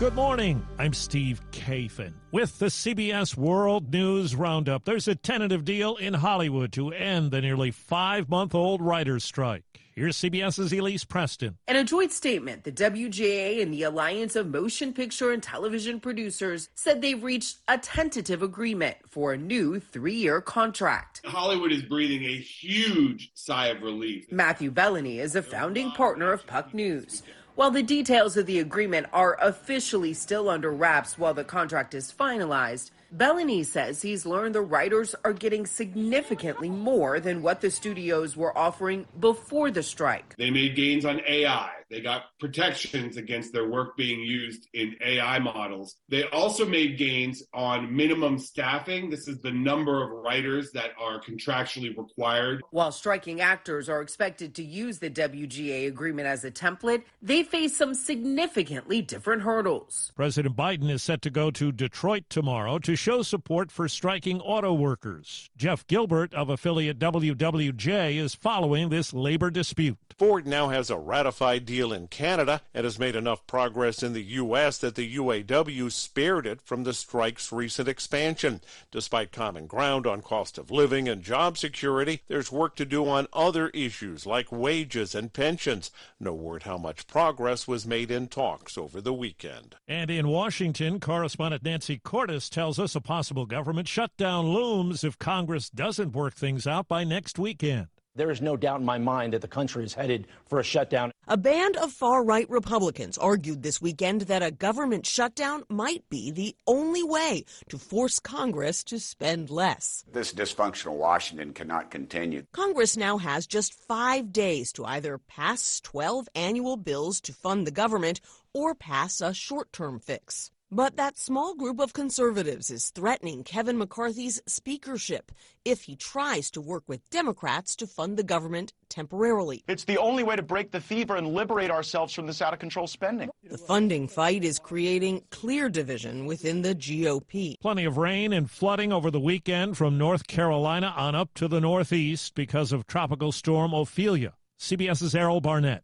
Good morning. I'm Steve Kathan. With the CBS World News Roundup, there's a tentative deal in Hollywood to end the nearly five month old writer's strike. Here's CBS's Elise Preston. In a joint statement, the WGA and the Alliance of Motion Picture and Television Producers said they've reached a tentative agreement for a new three year contract. Hollywood is breathing a huge sigh of relief. Matthew Belloni is a founding partner of Puck News. While the details of the agreement are officially still under wraps while the contract is finalized, Belloni says he's learned the writers are getting significantly more than what the studios were offering before the strike. They made gains on AI. They got protections against their work being used in AI models. They also made gains on minimum staffing. This is the number of writers that are contractually required. While striking actors are expected to use the WGA agreement as a template, they face some significantly different hurdles. President Biden is set to go to Detroit tomorrow to show support for striking auto workers. Jeff Gilbert of affiliate WWJ is following this labor dispute. Ford now has a ratified deal in Canada and has made enough progress in the U.S. that the UAW spared it from the strike's recent expansion. Despite common ground on cost of living and job security, there's work to do on other issues like wages and pensions. No word how much progress was made in talks over the weekend. And in Washington, correspondent Nancy Cordes tells us a possible government shutdown looms if Congress doesn't work things out by next weekend. There is no doubt in my mind that the country is headed for a shutdown. A band of far right Republicans argued this weekend that a government shutdown might be the only way to force Congress to spend less. This dysfunctional Washington cannot continue. Congress now has just five days to either pass 12 annual bills to fund the government or pass a short term fix. But that small group of conservatives is threatening Kevin McCarthy's speakership if he tries to work with Democrats to fund the government temporarily. It's the only way to break the fever and liberate ourselves from this out of control spending. The funding fight is creating clear division within the GOP. Plenty of rain and flooding over the weekend from North Carolina on up to the Northeast because of Tropical Storm Ophelia. CBS's Errol Barnett.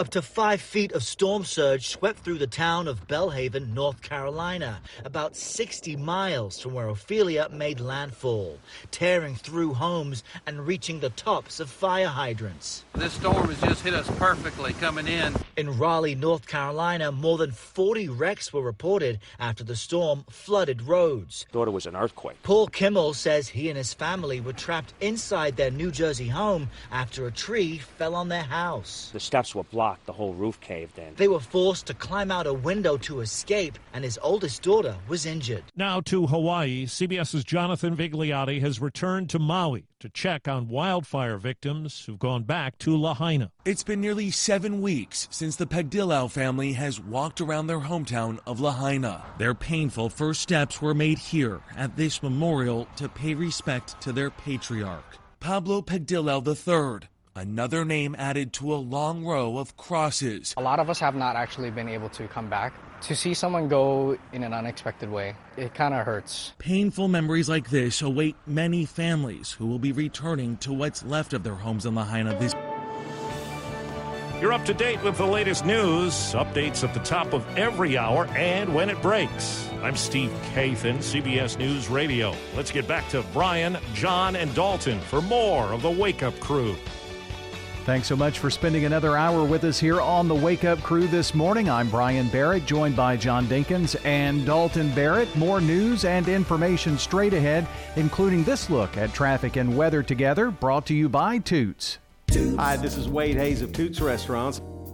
Up to five feet of storm surge swept through the town of Belhaven, North Carolina, about 60 miles from where Ophelia made landfall, tearing through homes and reaching the tops of fire hydrants. This storm has just hit us perfectly coming in. In Raleigh, North Carolina, more than 40 wrecks were reported after the storm flooded roads. Thought it was an earthquake. Paul Kimmel says he and his family were trapped inside their New Jersey home after a tree fell on their house. The steps were blocked the whole roof caved in. They were forced to climb out a window to escape, and his oldest daughter was injured. Now to Hawaii, CBS's Jonathan Vigliotti has returned to Maui to check on wildfire victims who've gone back to Lahaina. It's been nearly seven weeks since the Pagdilau family has walked around their hometown of Lahaina. Their painful first steps were made here at this memorial to pay respect to their patriarch, Pablo Pagdilau III another name added to a long row of crosses. A lot of us have not actually been able to come back. To see someone go in an unexpected way, it kind of hurts. Painful memories like this await many families who will be returning to what's left of their homes in Lahaina this you're up to date with the latest news, updates at the top of every hour, and when it breaks. I'm Steve Kathan, CBS News Radio. Let's get back to Brian, John, and Dalton for more of the Wake Up Crew. Thanks so much for spending another hour with us here on the Wake Up Crew this morning. I'm Brian Barrett, joined by John Dinkins and Dalton Barrett. More news and information straight ahead, including this look at traffic and weather together, brought to you by Toots. Hi, this is Wade Hayes of Toots Restaurants.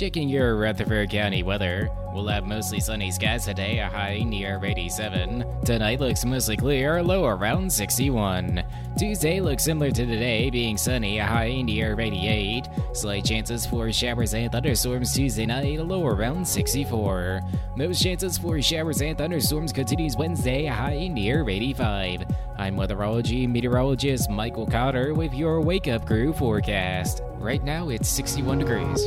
Checking your Rutherford County weather. We'll have mostly sunny skies today, a high near 87. Tonight looks mostly clear, a low around 61. Tuesday looks similar to today, being sunny, a high near 88. Slight chances for showers and thunderstorms Tuesday night, a low around 64. Most chances for showers and thunderstorms continues Wednesday, a high near 85. I'm weatherology meteorologist Michael Cotter with your Wake Up Crew forecast. Right now it's 61 degrees.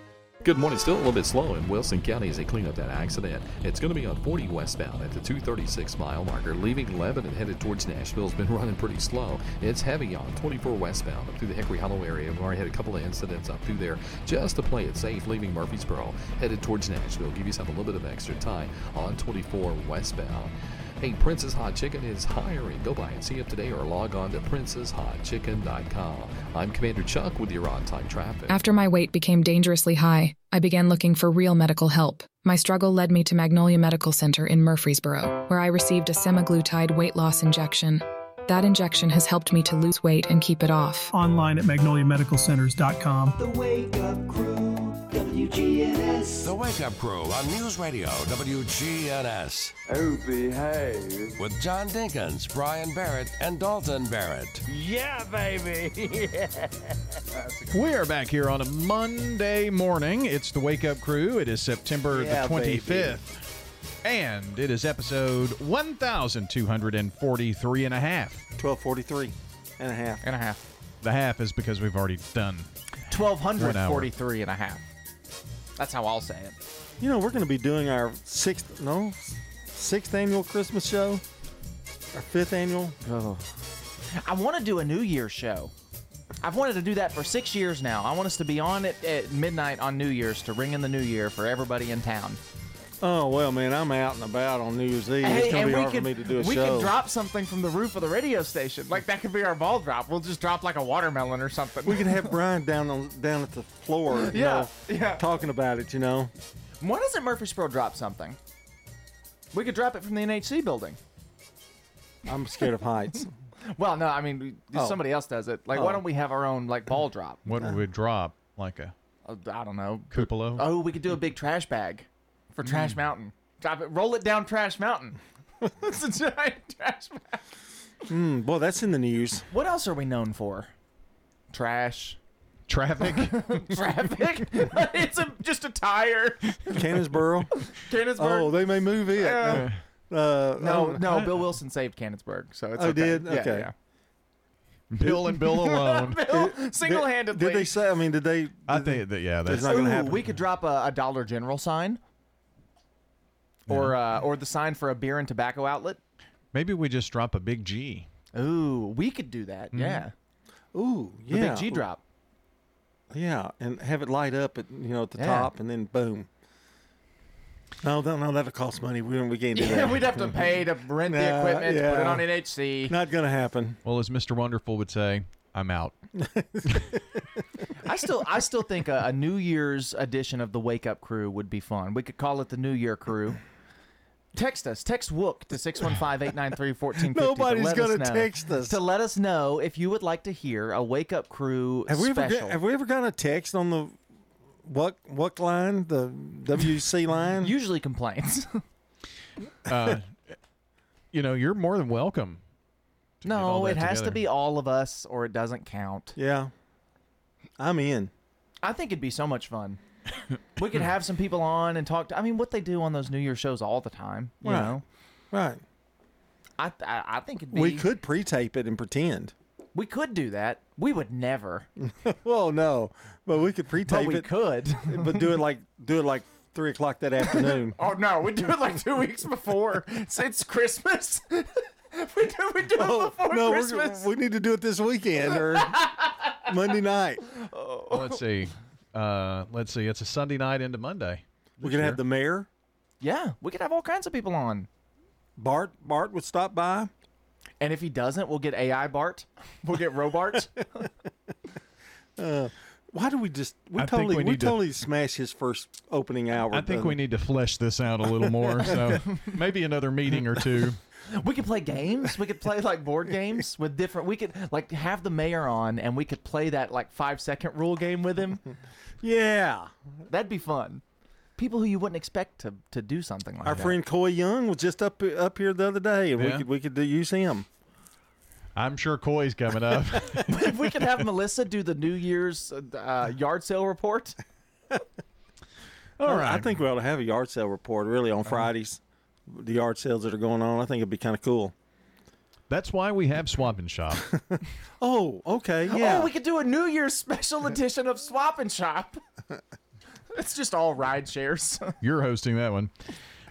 Good morning. Still a little bit slow in Wilson County as they clean up that accident. It's going to be on 40 westbound at the 236 mile marker, leaving Lebanon headed towards Nashville. has been running pretty slow. It's heavy on 24 westbound up through the Hickory Hollow area. We've already had a couple of incidents up through there just to play it safe, leaving Murfreesboro headed towards Nashville. Give yourself a little bit of extra time on 24 westbound. Hey, Prince's Hot Chicken is hiring. Go by and see it today or log on to princeshotchicken.com. I'm Commander Chuck with your on time traffic. After my weight became dangerously high, I began looking for real medical help. My struggle led me to Magnolia Medical Center in Murfreesboro, where I received a semaglutide weight loss injection. That injection has helped me to lose weight and keep it off. Online at magnoliamedicalcenters.com. The Wake Up Crew, WGNS. The Wake Up Crew on News Radio WGNS. Oh, behave. With John Dinkins, Brian Barrett, and Dalton Barrett. Yeah, baby. We are back here on a Monday morning. It's the Wake Up Crew. It is September Yeah, the baby. 25th. And it is episode 1243 and a half. 1243 and a half. And a half. The half is because we've already done. 1243 and a half. That's how I'll say it. You know, we're going to be doing our sixth, no, sixth annual Christmas show. Our fifth annual. Oh. I want to do a New Year's show. I've wanted to do that for six years now. I want us to be on at, at midnight on New Year's to ring in the New Year for everybody in town. Oh well, man, I'm out and about on New Year's Eve. Hey, it's gonna be hard could for me to do a show. we show. could drop something from the roof of the radio station. Like that could be our ball drop. We'll just drop like a watermelon or something. we could have Brian down on down at the floor. you Yeah, know, yeah. Talking about it, you know. Why doesn't Murfreesboro drop something? We could drop it from the NHC building. I'm scared of heights. Well, no, I mean Oh. somebody else does it. Like, why Oh. don't we have our own like ball drop? What would we drop? Like a Uh, don't know. cupola? Oh, we could do a big trash bag for Trash Mountain. Drop it, roll it down Trash Mountain. it's a giant trash bag. Mm, well, that's in the news. What else are we known for? Trash. Traffic. Traffic. it's a, just a tire. Cannonsboro. Cannonsburgh. Oh, they may move it. Yeah. Uh, No, um, no. Bill Wilson saved Cannonsburgh, so it's Oh, okay. did? Yeah, Okay. yeah. Bill and Bill alone. Bill, single-handedly. Did they say? I mean, did they? I think that yeah, that's It's not gonna Ooh, happen. We could drop a, a Dollar General sign, or uh, or the sign for a beer and tobacco outlet. Maybe we just drop a big G. Ooh, we could do that. Yeah, Ooh, the yeah. big G drop. Yeah, and have it light up at you know at the Yeah. top, and then boom. No, no, no, that'll cost money. We don't. We can't do Yeah, that. we'd have to pay to rent the Nah, equipment, put it yeah. on NHC. Not gonna happen. Well, as Mr. Wonderful would say, I'm out. I still, I still think a, a New Year's edition of the Wake Up Crew would be fun. We could call it the New Year Crew. Text us. Text Wook to 615-893-1450. Nobody's to let gonna us know- text us. To let us know if you would like to hear a Wake Up Crew Have we ever got, have we ever gotten a text on the what what line the WC line? Usually complaints. Uh, you know, you're more than welcome. to get all no, it has to be all of us or it doesn't count. yeah, I'm in. I think it'd be so much fun. We could have some people on and talk to I mean what they do on those New Year shows all the time, you Right. know. Right. I, I I think it'd be We could pre-tape it and pretend. we could do that. We would never. well, no, but we could pre-tape But we it. could. but do it like do it like three o'clock that afternoon. Oh no, we do it like two weeks before. It's, it's Christmas. we do we do it oh, before no, we're, Christmas. we need to do it this weekend or Monday night. Well, let's see. Uh, let's see. It's a Sunday night into Monday. We this could have year. the mayor. yeah, we could have all kinds of people on. Bart Bart would stop by. And if he doesn't, we'll get AI Bart. We'll get Robart. Uh, Why do we just we I totally we we, need to- totally smash his first opening hour? I think doesn't we need to flesh this out a little more. So maybe another meeting or two. We could play games. We could play like board games with different. We could like have the mayor on, and we could play that like five second rule game with him. Yeah, that'd be fun. People who you wouldn't expect to to do something like Our that. Our friend Coy Young was just up up here the other day, and we could we could do, use him. I'm sure Coy's coming up. if we could have Melissa do the New Year's uh, yard sale report. All right. I think we ought to have a yard sale report really on Fridays. The yard sales that are going on, I think it'd be kind of cool. That's why we have Swap and Shop. Oh, okay, yeah. Oh, we could do a New Year's special edition of Swap and Shop. it's just all ride shares. You're hosting that one.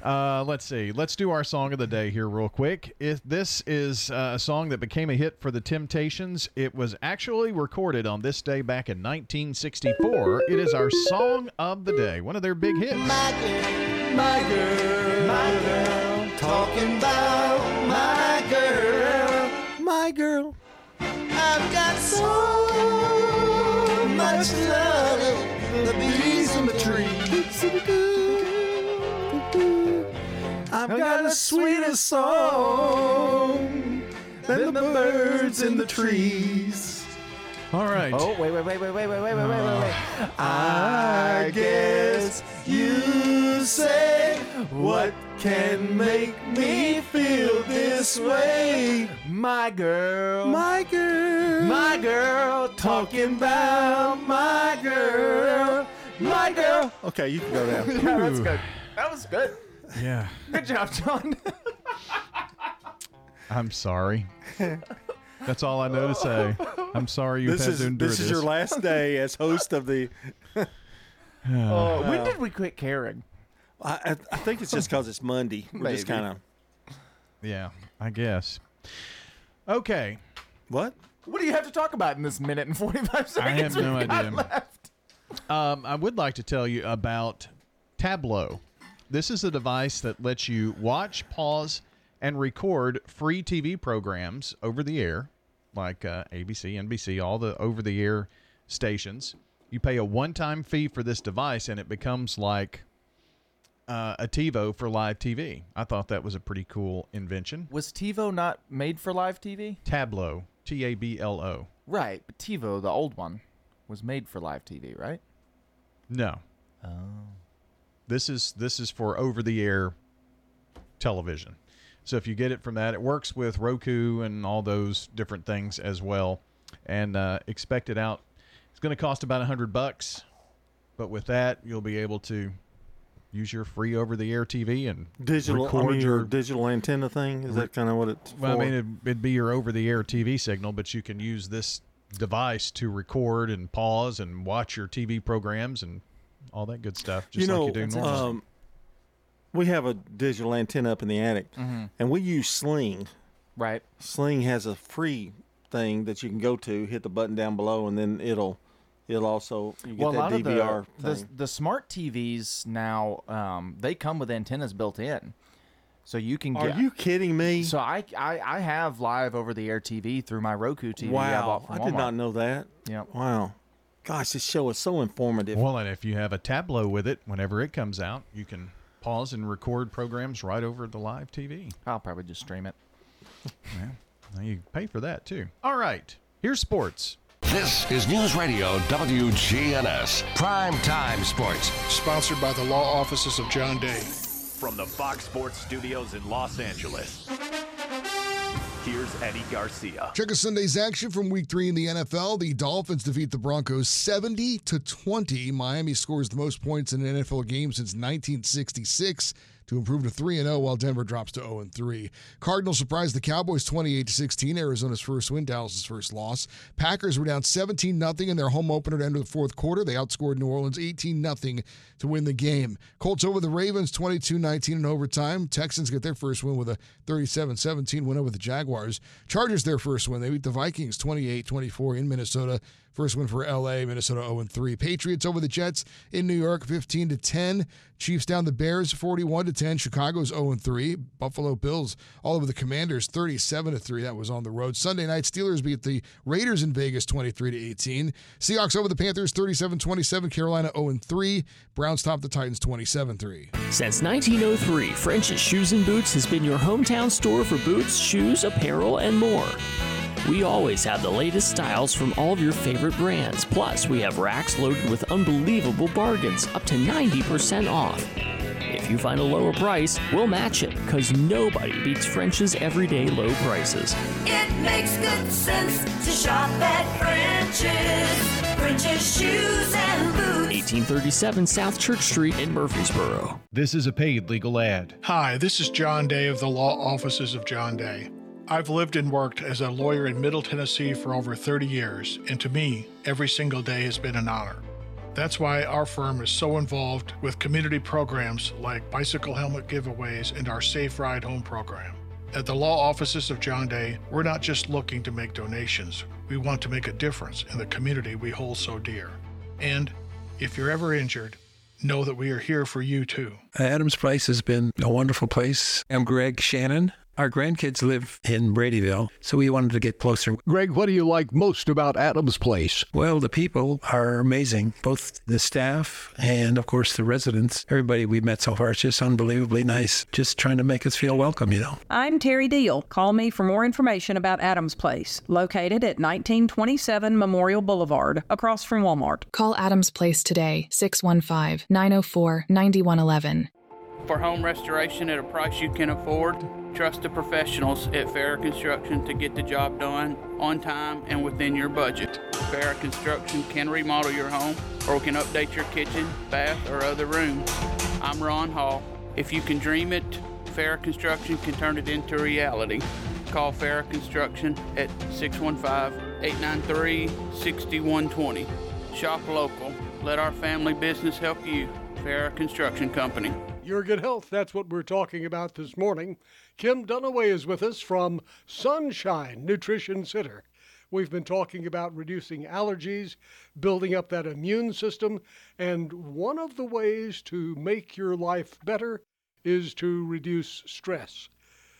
Uh, let's see. Let's do our song of the day here, real quick. If this is uh, a song that became a hit for the Temptations, it was actually recorded on this day back in 1964. It is our song of the day, one of their big hits. My girl, my girl, my girl, talking about my girl, my girl. I've got so much love, the bees in the tree. I've got a sweeter song than the birds in the trees. All right. Oh, wait, wait, wait, wait, wait, wait, wait, wait, wait, wait, wait. I guess you say what can make me feel this way. My girl, my girl, my girl, talking about my girl, my girl. Okay, you can go down. yeah, that's good. That was good. Yeah. Good job, John. I'm sorry. That's all I know to say. I'm sorry you've This had is to endure this is your last day as host of the. Oh, when uh, did we quit caring? I, I, I think it's just because it's Monday. We're just kind of. Yeah, I guess. Okay. What? What do you have to talk about in this minute and 45 seconds? I have no idea. left? Um, I would like to tell you about Tablo. This is a device that lets you watch, pause, and record free TV programs over the air, like uh, ABC, NBC, all the over the air stations. You pay a one time fee for this device, and it becomes like uh, a TiVo for live TV. I thought that was a pretty cool invention. Was TiVo not made for live TV? Tablo, T A B L O. Right, but TiVo, the old one, was made for live TV, right? No. Oh. This is this is for over the air television. So if you get it from that, it works with Roku and all those different things as well. And uh, expect it out. It's going to cost about a hundred bucks, but with that, you'll be able to use your free over the air TV and Digital, I mean, your, your. digital antenna thing. Is that kind of what it's well, for? I mean, it'd, it'd be your over the air TV signal, but you can use this device to record and pause and watch your TV programs and all that good stuff, just you know, like you do normally. um, we have a digital antenna up in the attic, Mhm. and we use Sling. Right. Sling has a free thing that you can go to, hit the button down below, and then it'll it'll also you get well, a lot that of DVR the, the thing. the smart TVs now um, they come with antennas built in, so you can. Are get, you kidding me? So I, I I have live over the air TV through my Roku TV. I, wow, bought from I did not know that. Yep. Wow, gosh, this show is so informative. Well, and if you have a Tablo with it, whenever it comes out, you can pause and record programs right over the live TV. I'll probably just stream it. Yeah, now you pay for that too. All right, here's sports. This is News Radio WGNS Prime Time Sports. Sponsored by the law offices of John Day. From the Fox Sports Studios in Los Angeles, here's Eddie Garcia. Check out Sunday's action from Week Three in the NFL. The Dolphins defeat the Broncos seventy to twenty. Miami scores the most points in an NFL game since 1966 to improve to 3 0 while Denver drops to 0 3. Cardinals surprised the Cowboys 28 16, Arizona's first win, Dallas' first loss. Packers were down 17 0 in their home opener to enter the fourth quarter. They outscored New Orleans 18 0 to win the game. Colts over the Ravens 22 19 in overtime. Texans get their first win with a 37 17 win over the Jaguars. Chargers their first win. They beat the Vikings 28 24 in Minnesota. First win for LA, Minnesota 0 3. Patriots over the Jets in New York 15 to 10. Chiefs down the Bears 41 to 10. Chicago's 0 3. Buffalo Bills all over the Commanders 37 to 3. That was on the road. Sunday night, Steelers beat the Raiders in Vegas 23 to 18. Seahawks over the Panthers 37 27. Carolina 0 3. Browns top the Titans 27 3. Since 1903, French's Shoes and Boots has been your hometown store for boots, shoes, apparel, and more. We always have the latest styles from all of your favorite brands. Plus, we have racks loaded with unbelievable bargains, up to 90% off. If you find a lower price, we'll match it, because nobody beats French's everyday low prices. It makes good sense to shop at French's. French's Shoes and Boots. 1837 South Church Street in Murfreesboro. This is a paid legal ad. Hi, this is John Day of the Law Offices of John Day. I've lived and worked as a lawyer in Middle Tennessee for over 30 years, and to me, every single day has been an honor. That's why our firm is so involved with community programs like bicycle helmet giveaways and our Safe Ride Home program. At the law offices of John Day, we're not just looking to make donations, we want to make a difference in the community we hold so dear. And if you're ever injured, know that we are here for you too. Uh, Adams Place has been a wonderful place. I'm Greg Shannon. Our grandkids live in Bradyville, so we wanted to get closer. Greg, what do you like most about Adams Place? Well, the people are amazing, both the staff and, of course, the residents. Everybody we've met so far is just unbelievably nice, just trying to make us feel welcome, you know. I'm Terry Deal. Call me for more information about Adams Place, located at 1927 Memorial Boulevard, across from Walmart. Call Adams Place today, 615 904 9111. For home restoration at a price you can afford, trust the professionals at Farrah Construction to get the job done on time and within your budget. Farrah Construction can remodel your home or can update your kitchen, bath, or other room. I'm Ron Hall. If you can dream it, Farrah Construction can turn it into reality. Call Farrah Construction at 615-893-6120. Shop local. Let our family business help you. Farrah Construction Company. Your good health, that's what we're talking about this morning. Kim Dunaway is with us from Sunshine Nutrition Center. We've been talking about reducing allergies, building up that immune system, and one of the ways to make your life better is to reduce stress.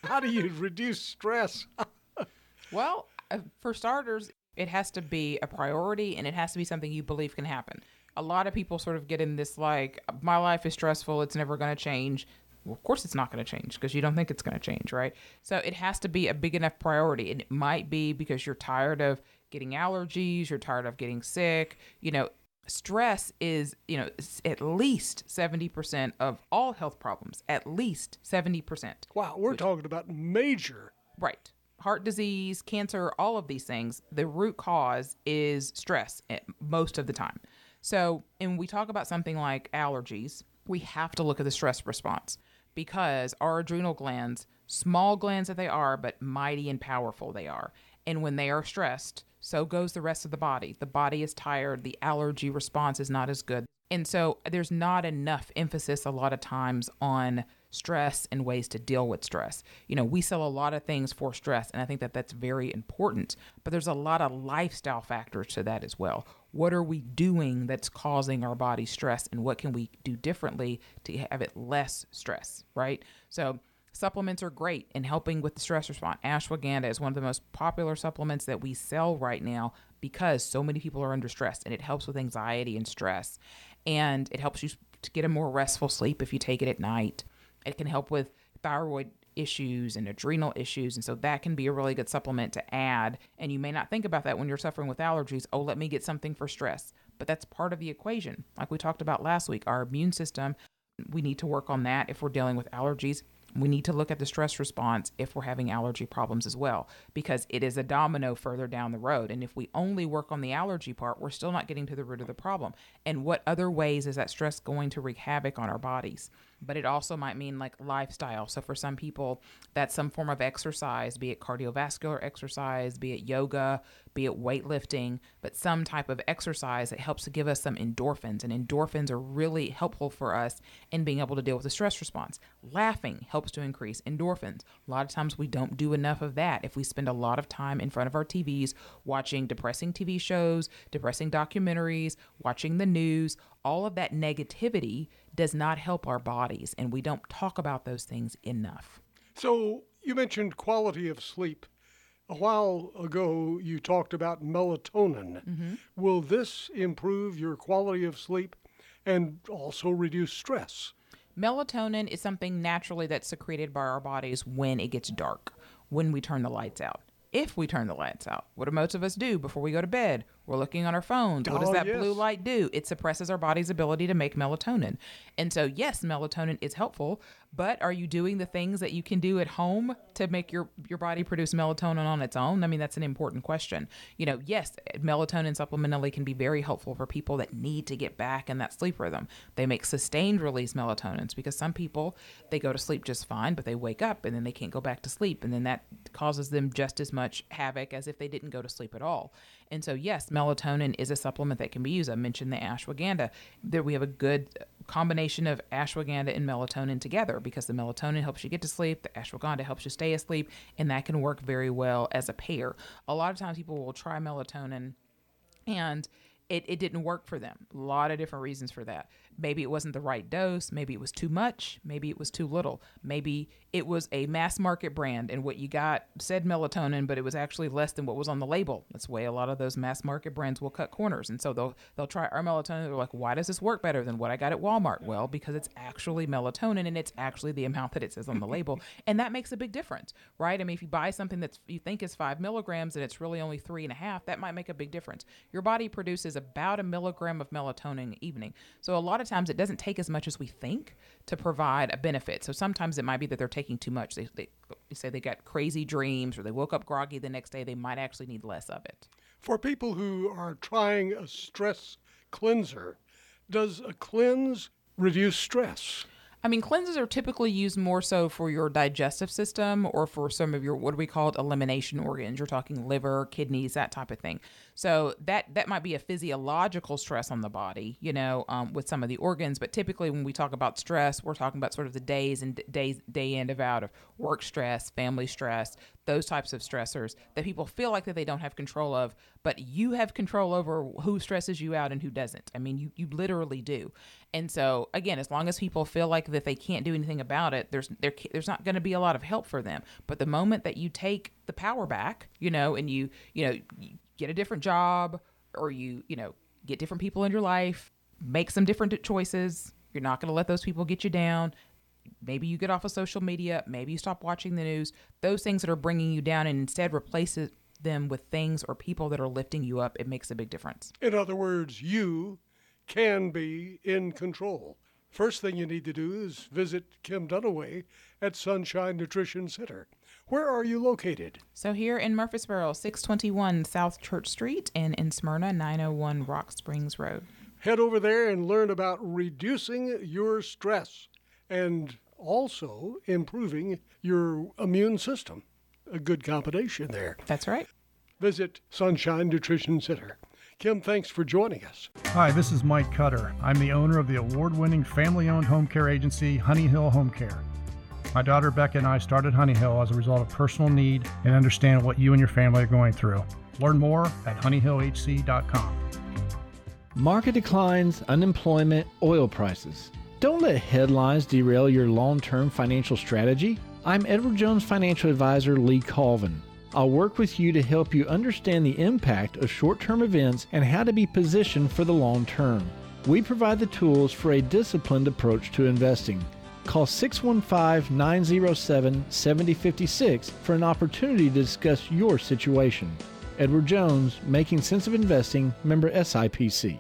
How do you reduce stress? well, uh, for starters, it has to be a priority and it has to be something you believe can happen. A lot of people sort of get in this like, my life is stressful, it's never going to change. Well, of course, it's not going to change because you don't think it's going to change, right? So it has to be a big enough priority. And it might be because you're tired of getting allergies, you're tired of getting sick. You know, stress is, you know, at least 70% of all health problems, at least 70%. Wow, we're which, talking about major. Right. Heart disease, cancer, all of these things, the root cause is stress eh, most of the time. So, and we talk about something like allergies, we have to look at the stress response because our adrenal glands, small glands that they are, but mighty and powerful they are. And when they are stressed, so goes the rest of the body. The body is tired, the allergy response is not as good. And so there's not enough emphasis a lot of times on stress and ways to deal with stress. You know, we sell a lot of things for stress, and I think that that's very important, but there's a lot of lifestyle factors to that as well. What are we doing that's causing our body stress, and what can we do differently to have it less stress, right? So, supplements are great in helping with the stress response. Ashwagandha is one of the most popular supplements that we sell right now because so many people are under stress, and it helps with anxiety and stress, and it helps you to get a more restful sleep if you take it at night. It can help with thyroid issues and adrenal issues. And so that can be a really good supplement to add. And you may not think about that when you're suffering with allergies. Oh, let me get something for stress. But that's part of the equation. Like we talked about last week, our immune system, we need to work on that if we're dealing with allergies. We need to look at the stress response if we're having allergy problems as well, because it is a domino further down the road. And if we only work on the allergy part, we're still not getting to the root of the problem. And what other ways is that stress going to wreak havoc on our bodies? But it also might mean like lifestyle. So for some people, that's some form of exercise, be it cardiovascular exercise, be it yoga, be it weightlifting, but some type of exercise that helps to give us some endorphins. And endorphins are really helpful for us in being able to deal with the stress response. Laughing helps to increase endorphins. A lot of times we don't do enough of that. If we spend a lot of time in front of our TVs watching depressing TV shows, depressing documentaries, watching the news, All of that negativity does not help our bodies, and we don't talk about those things enough. So you mentioned quality of sleep. A while ago, you talked about melatonin. Mm-hmm. Will this improve your quality of sleep and also reduce stress? Melatonin is something naturally that's secreted by our bodies when it gets dark, when we turn the lights out. If we turn the lights out, what do most of us do before we go to bed? We're looking on our phones. What does Oh, that yes. blue light do? It suppresses our body's ability to make melatonin. And so, yes, melatonin is helpful, but are you doing the things that you can do at home to make your your body produce melatonin on its own? I mean, that's an important question. You know, yes, melatonin supplementally can be very helpful for people that need to get back in that sleep rhythm. They make sustained release melatonins because some people they go to sleep just fine, but they wake up and then they can't go back to sleep, and then that causes them just as much havoc as if they didn't go to sleep at all. And so, yes, melatonin is a supplement that can be used. I mentioned the ashwagandha. There we have a good combination of ashwagandha and melatonin together because the melatonin helps you get to sleep, the ashwagandha helps you stay asleep, and that can work very well as a pair. A lot of times people will try melatonin and it, it didn't work for them. A lot of different reasons for that. Maybe it wasn't the right dose. Maybe it was too much. Maybe it was too little. Maybe it was a mass market brand and what you got said melatonin, but it was actually less than what was on the label. That's the way a lot of those mass market brands will cut corners. And so they'll they'll try our melatonin. They're like, why does this work better than what I got at Walmart? Well, because it's actually melatonin and it's actually the amount that it says on the label, and that makes a big difference, right? I mean, if you buy something that you think is five milligrams and it's really only three and a half, that might make a big difference. Your body produces about a milligram of melatonin in the evening, so a lot of times it doesn't take as much as we think to provide a benefit. So sometimes it might be that they're taking too much. They, they, they say they got crazy dreams or they woke up groggy the next day. They might actually need less of it. For people who are trying a stress cleanser, does a cleanse reduce stress? I mean, cleanses are typically used more so for your digestive system or for some of your what do we call it elimination organs. You're talking liver, kidneys, that type of thing. So that that might be a physiological stress on the body, you know, um, with some of the organs. But typically, when we talk about stress, we're talking about sort of the days and days day in and out of work stress, family stress, those types of stressors that people feel like that they don't have control of, but you have control over who stresses you out and who doesn't. I mean, you you literally do. And so again, as long as people feel like that they can't do anything about it, there's there there's not going to be a lot of help for them. But the moment that you take the power back, you know, and you you know get a different job or you you know get different people in your life, make some different choices. You're not going to let those people get you down maybe you get off of social media maybe you stop watching the news those things that are bringing you down and instead replace them with things or people that are lifting you up it makes a big difference In other words, you can be in control. First thing you need to do is visit Kim Dunaway at Sunshine Nutrition Center. Where are you located? so here in murfreesboro 621 south church street and in smyrna 901 rock springs road Head over there and learn about reducing your stress and also improving your immune system. A good combination there. That's right. Visit Sunshine Nutrition Center. Kim, thanks for joining us. Hi, this is Mike Cutter. I'm the owner of the award winning family owned home care agency, Honey Hill Home Care. My daughter Becca and I started Honey Hill as a result of personal need and understand what you and your family are going through. Learn more at honeyhillhc.com. Market declines, unemployment, oil prices. Don't let headlines derail your long term financial strategy. I'm Edward Jones financial advisor Lee Colvin. I'll work with you to help you understand the impact of short term events and how to be positioned for the long term. We provide the tools for a disciplined approach to investing. Call 615 907 7056 for an opportunity to discuss your situation. Edward Jones, Making Sense of Investing, member SIPC.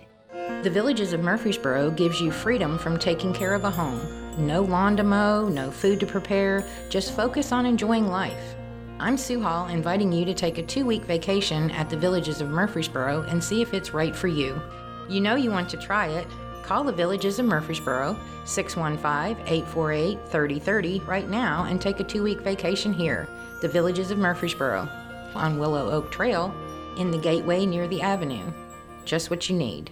The Villages of Murfreesboro gives you freedom from taking care of a home. No lawn to mow, no food to prepare, just focus on enjoying life. I'm Sue Hall, inviting you to take a two week vacation at the Villages of Murfreesboro and see if it's right for you. You know you want to try it. Call the Villages of Murfreesboro, 615 848 3030 right now and take a two week vacation here. The Villages of Murfreesboro on Willow Oak Trail in the gateway near the avenue. Just what you need.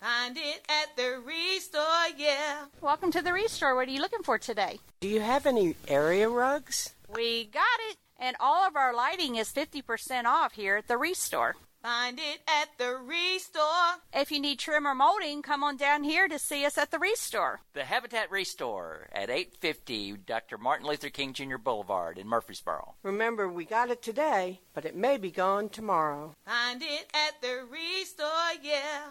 Find it at the Restore, yeah. Welcome to the Restore. What are you looking for today? Do you have any area rugs? We got it, and all of our lighting is 50% off here at the Restore. Find it at the Restore. If you need trim or molding, come on down here to see us at the Restore. The Habitat Restore at 850 Dr. Martin Luther King Jr. Boulevard in Murfreesboro. Remember, we got it today, but it may be gone tomorrow. Find it at the Restore, yeah.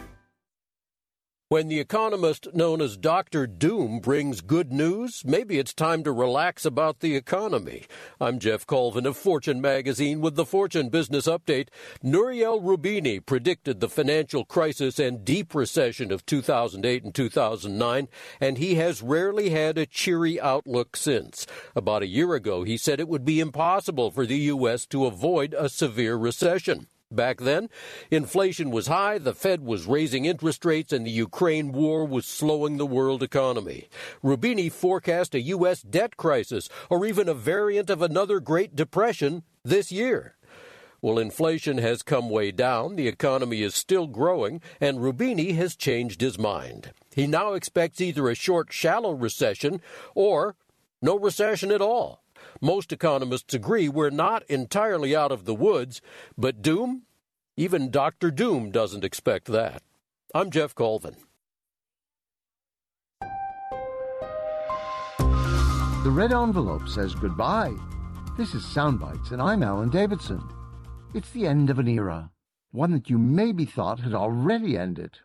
When the economist known as Dr. Doom brings good news, maybe it's time to relax about the economy. I'm Geoff Colvin of Fortune magazine with the Fortune Business Update. Nouriel Roubini predicted the financial crisis and deep recession of 2008 and 2009, and he has rarely had a cheery outlook since. About a year ago, he said it would be impossible for the U.S. to avoid a severe recession. Back then, inflation was high, the Fed was raising interest rates, and the Ukraine war was slowing the world economy. Roubini forecast a U.S. debt crisis, or even a variant of another Great Depression, this year. Well, inflation has come way down, the economy is still growing, and Roubini has changed his mind. He now expects either a short, shallow recession or no recession at all. Most economists agree we're not entirely out of the woods, but Doom? Even Dr. Doom doesn't expect that. I'm Geoff Colvin. The red envelope says goodbye. This is Soundbites, and I'm Alan Davidson. It's the end of an era, one that you maybe thought had already ended.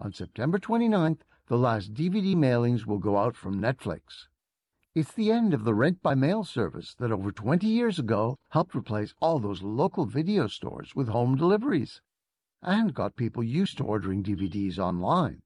On September 29th, the last DVD mailings will go out from Netflix. It's the end of the rent by mail service that over 20 years ago helped replace all those local video stores with home deliveries and got people used to ordering DVDs online.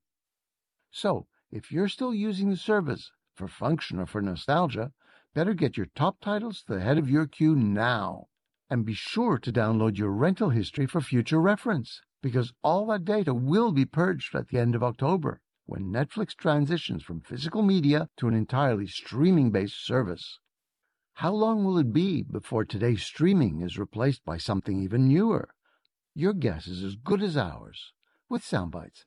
So, if you're still using the service for function or for nostalgia, better get your top titles to the head of your queue now. And be sure to download your rental history for future reference, because all that data will be purged at the end of October when Netflix transitions from physical media to an entirely streaming based service. How long will it be before today's streaming is replaced by something even newer? Your guess is as good as ours. With Soundbites,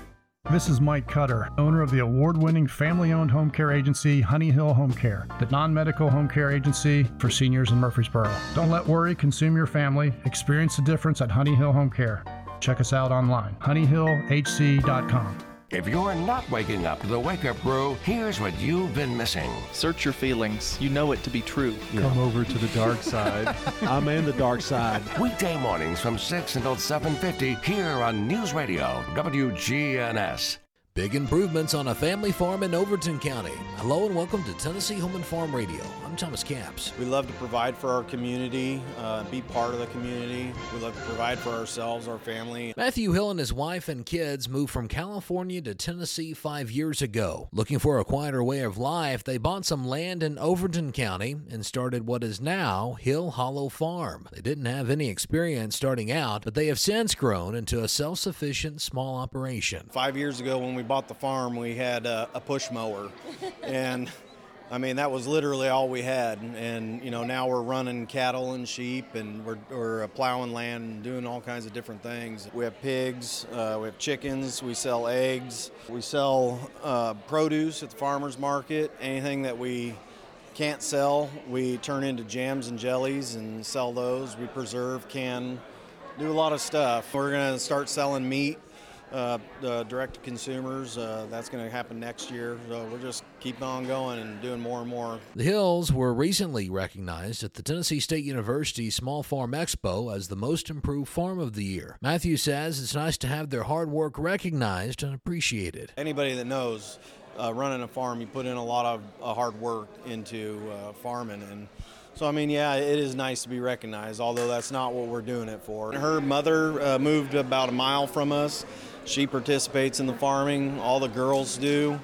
This is Mike Cutter, owner of the award winning family owned home care agency Honey Hill Home Care, the non medical home care agency for seniors in Murfreesboro. Don't let worry consume your family. Experience the difference at Honey Hill Home Care. Check us out online, honeyhillhc.com. If you're not waking up to the wake up crew, here's what you've been missing. Search your feelings. You know it to be true. Come over to the dark side. I'm in the dark side. Weekday mornings from 6 until 7.50 here on News Radio, WGNS. Big improvements on a family farm in Overton County. Hello and welcome to Tennessee Home and Farm Radio. I'm Thomas Caps. We love to provide for our community, uh, be part of the community. We love to provide for ourselves, our family. Matthew Hill and his wife and kids moved from California to Tennessee five years ago. Looking for a quieter way of life, they bought some land in Overton County and started what is now Hill Hollow Farm. They didn't have any experience starting out, but they have since grown into a self sufficient small operation. Five years ago, when we bought the farm, we had a, a push mower. and I mean, that was literally all we had. And, you know, now we're running cattle and sheep and we're, we're plowing land and doing all kinds of different things. We have pigs, uh, we have chickens, we sell eggs, we sell uh, produce at the farmer's market. Anything that we can't sell, we turn into jams and jellies and sell those. We preserve, can, do a lot of stuff. We're to start selling meat uh, uh, direct to consumers. Uh, that's going to happen next year. So we're just keeping on going and doing more and more. The Hills were recently recognized at the Tennessee State University Small Farm Expo as the most improved farm of the year. Matthew says it's nice to have their hard work recognized and appreciated. Anybody that knows uh, running a farm, you put in a lot of uh, hard work into uh, farming and. So, I mean, yeah, it is nice to be recognized, although that's not what we're doing it for. Her mother moved about a mile from us. She participates in the farming, all the girls do.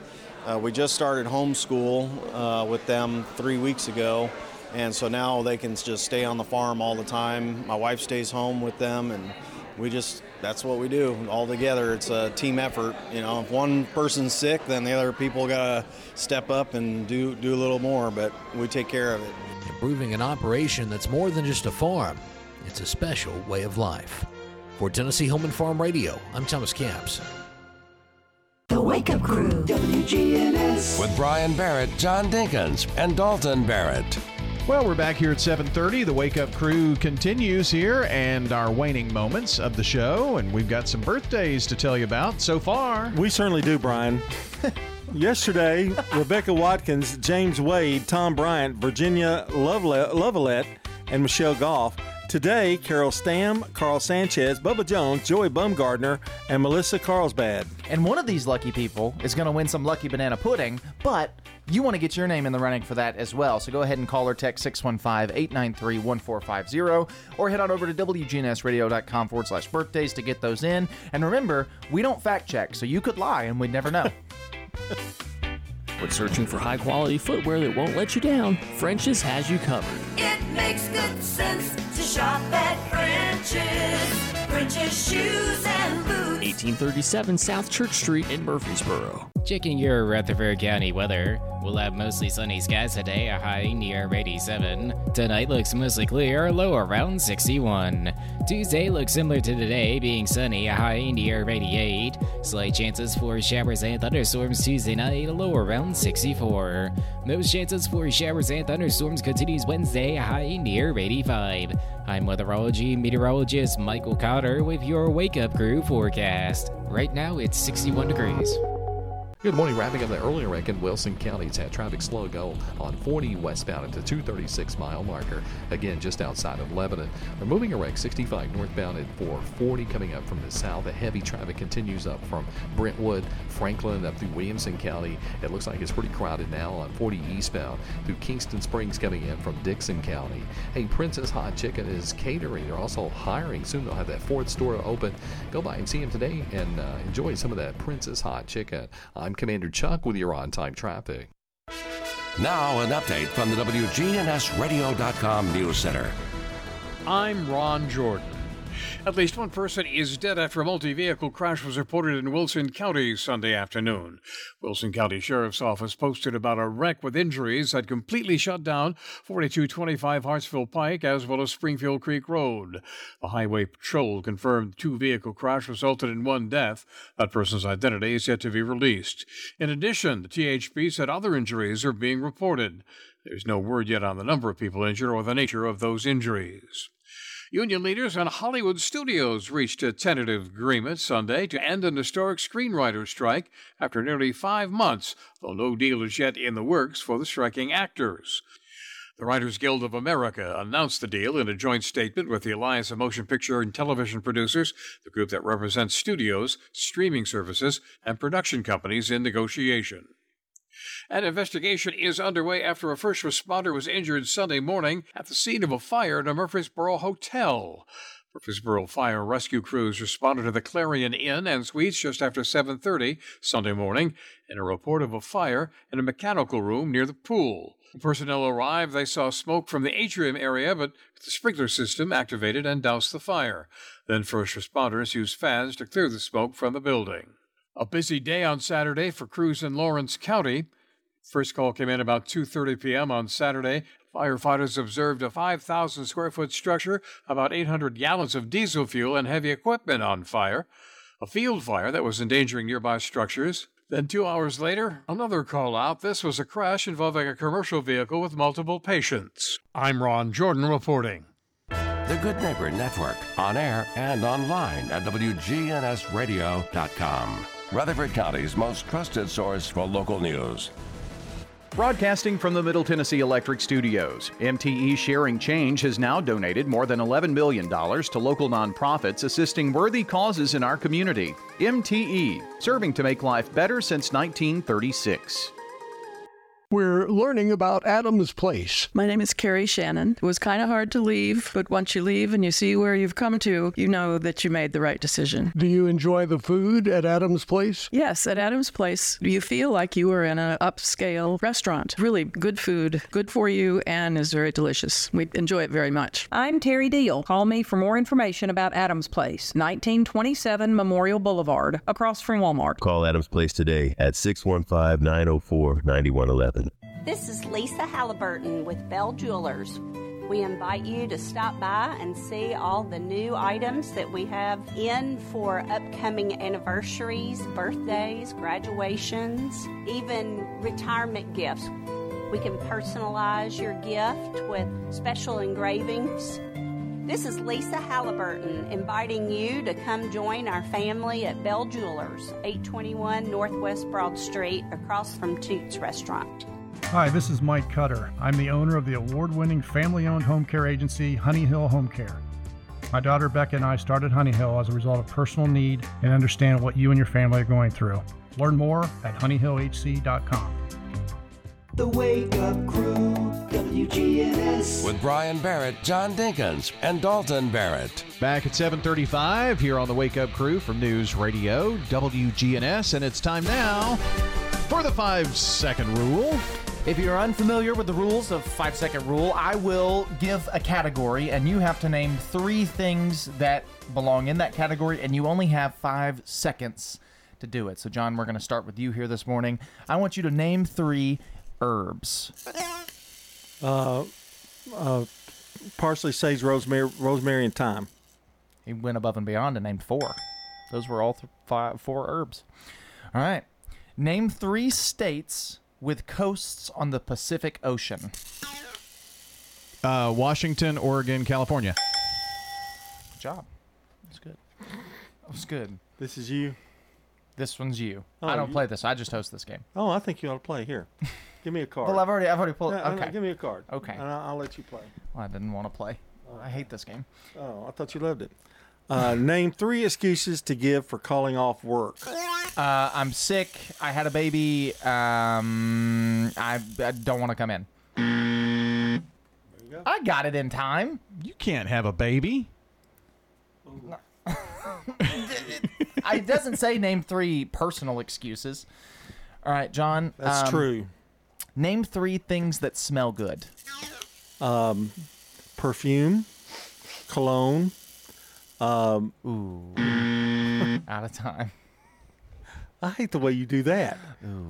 Uh, we just started homeschool uh, with them three weeks ago, And so now they can just stay on the farm all the time. My wife stays home with them, and we just that's what we do all together. It's a team effort. You know, if one person's sick, then the other people gotta step up and do do a little more. But we take care of it. Improving an operation that's more than just a farm. It's a special way of life. For Tennessee Home and Farm Radio, I'm Thomas Camps. The Wake Up Crew, WGNS. With Brian Barrett, John Dinkins, and Dalton Barrett. Well, we're back here at 7:30. The Wake Up Crew continues here and our waning moments of the show and we've got some birthdays to tell you about so far. We certainly do, Brian. Yesterday, Rebecca Watkins, James Wade, Tom Bryant, Virginia Lovelette, and Michelle Goff. Today, Carol Stam, Carl Sanchez, Bubba Jones, Joey Bumgardner, and Melissa Carlsbad. And one of these lucky people is going to win some lucky banana pudding, but you want to get your name in the running for that as well. So go ahead and call or text 615 893 1450 or head on over to WGNSradio.com forward slash birthdays to get those in. And remember, we don't fact check, so you could lie and we'd never know. When searching for high quality footwear that won't let you down, French's has you covered. It makes good sense to shop at French's. French's shoes and boots. 1837 South Church Street in Murfreesboro. Checking your Rutherford County weather. We'll have mostly sunny skies today, a high near 87. Tonight looks mostly clear, low around 61. Tuesday looks similar to today, being sunny, a high near 88. Slight chances for showers and thunderstorms Tuesday night, a low around 64. Most chances for showers and thunderstorms continues Wednesday, a high near 85. I'm weatherology meteorologist Michael Cotter with your Wake Up Crew forecast. Right now it's 61 degrees. Good morning. Wrapping up the earlier wreck in Wilson County. It's had traffic slow go on 40 westbound at the 236 mile marker. Again, just outside of Lebanon. They're moving a wreck 65 northbound at 440 coming up from the south. The heavy traffic continues up from Brentwood, Franklin, up through Williamson County. It looks like it's pretty crowded now on 40 eastbound through Kingston Springs coming in from Dickson County. Hey, Prince's Hot Chicken is catering. They're also hiring. Soon they'll have that fourth store open. Go by and see them today and uh, enjoy some of that Prince's Hot Chicken. I'm Commander Chuck with your on time traffic. Now, an update from the WGNSradio.com News Center. I'm Ron Jordan. At least one person is dead after a multi vehicle crash was reported in Wilson County Sunday afternoon. Wilson County Sheriff's Office posted about a wreck with injuries that completely shut down 4225 Hartsville Pike as well as Springfield Creek Road. The Highway Patrol confirmed two vehicle crash resulted in one death. That person's identity is yet to be released. In addition, the THP said other injuries are being reported. There's no word yet on the number of people injured or the nature of those injuries. Union leaders and Hollywood studios reached a tentative agreement Sunday to end an historic screenwriter strike after nearly five months, though no deal is yet in the works for the striking actors. The Writers Guild of America announced the deal in a joint statement with the Alliance of Motion Picture and Television Producers, the group that represents studios, streaming services, and production companies in negotiation. An investigation is underway after a first responder was injured Sunday morning at the scene of a fire at a Murfreesboro hotel. Murfreesboro fire rescue crews responded to the Clarion Inn and Suites just after 7:30 Sunday morning in a report of a fire in a mechanical room near the pool. When personnel arrived, they saw smoke from the atrium area, but the sprinkler system activated and doused the fire. Then first responders used fans to clear the smoke from the building. A busy day on Saturday for crews in Lawrence County. First call came in about 2:30 p.m. on Saturday. Firefighters observed a 5,000 square foot structure, about 800 gallons of diesel fuel and heavy equipment on fire. A field fire that was endangering nearby structures. Then, two hours later, another call out. This was a crash involving a commercial vehicle with multiple patients. I'm Ron Jordan reporting. The Good Neighbor Network, on air and online at WGNSradio.com. Rutherford County's most trusted source for local news. Broadcasting from the Middle Tennessee Electric Studios, MTE Sharing Change has now donated more than $11 million to local nonprofits assisting worthy causes in our community. MTE, serving to make life better since 1936. We're learning about Adams Place. My name is Carrie Shannon. It was kind of hard to leave, but once you leave and you see where you've come to, you know that you made the right decision. Do you enjoy the food at Adams Place? Yes, at Adams Place, you feel like you are in an upscale restaurant. Really good food, good for you, and is very delicious. We enjoy it very much. I'm Terry Deal. Call me for more information about Adams Place, 1927 Memorial Boulevard, across from Walmart. Call Adams Place today at 615 904 9111. This is Lisa Halliburton with Bell Jewelers. We invite you to stop by and see all the new items that we have in for upcoming anniversaries, birthdays, graduations, even retirement gifts. We can personalize your gift with special engravings. This is Lisa Halliburton inviting you to come join our family at Bell Jewelers, 821 Northwest Broad Street, across from Toots Restaurant. Hi, this is Mike Cutter. I'm the owner of the award winning family owned home care agency, Honey Hill Home Care. My daughter Becca and I started Honey Hill as a result of personal need and understand what you and your family are going through. Learn more at honeyhillhc.com. The Wake Up Crew, WGNS. With Brian Barrett, John Dinkins, and Dalton Barrett. Back at 7:35 here on the Wake Up Crew from News Radio WGNS, and it's time now for the five-second rule. If you're unfamiliar with the rules of five second rule, I will give a category and you have to name three things that belong in that category, and you only have five seconds to do it. So, John, we're going to start with you here this morning. I want you to name three herbs. Uh, uh, parsley, sage, rosemary, rosemary, and thyme. He went above and beyond and named four. Those were all th- five, four herbs. All right. Name three states with coasts on the Pacific Ocean. Uh, Washington, Oregon, California. Good job. That's good. That was good. This is you. This one's you. Oh, I don't you- play this. I just host this game. Oh, I think you ought to play. Here, give me a card. Well, I've already, I've already pulled. Yeah, okay. Give me a card. Okay. And I'll, I'll let you play. Well, I didn't want to play. I hate this game. Oh, I thought you loved it. Uh, name three excuses to give for calling off work. Uh, I'm sick. I had a baby. Um, I, I don't want to come in. I got it in time. You can't have a baby. it doesn't say name three personal excuses. All right, John. That's um, true. Name three things that smell good. Um, perfume, cologne. Um, Ooh. Out of time. I hate the way you do that.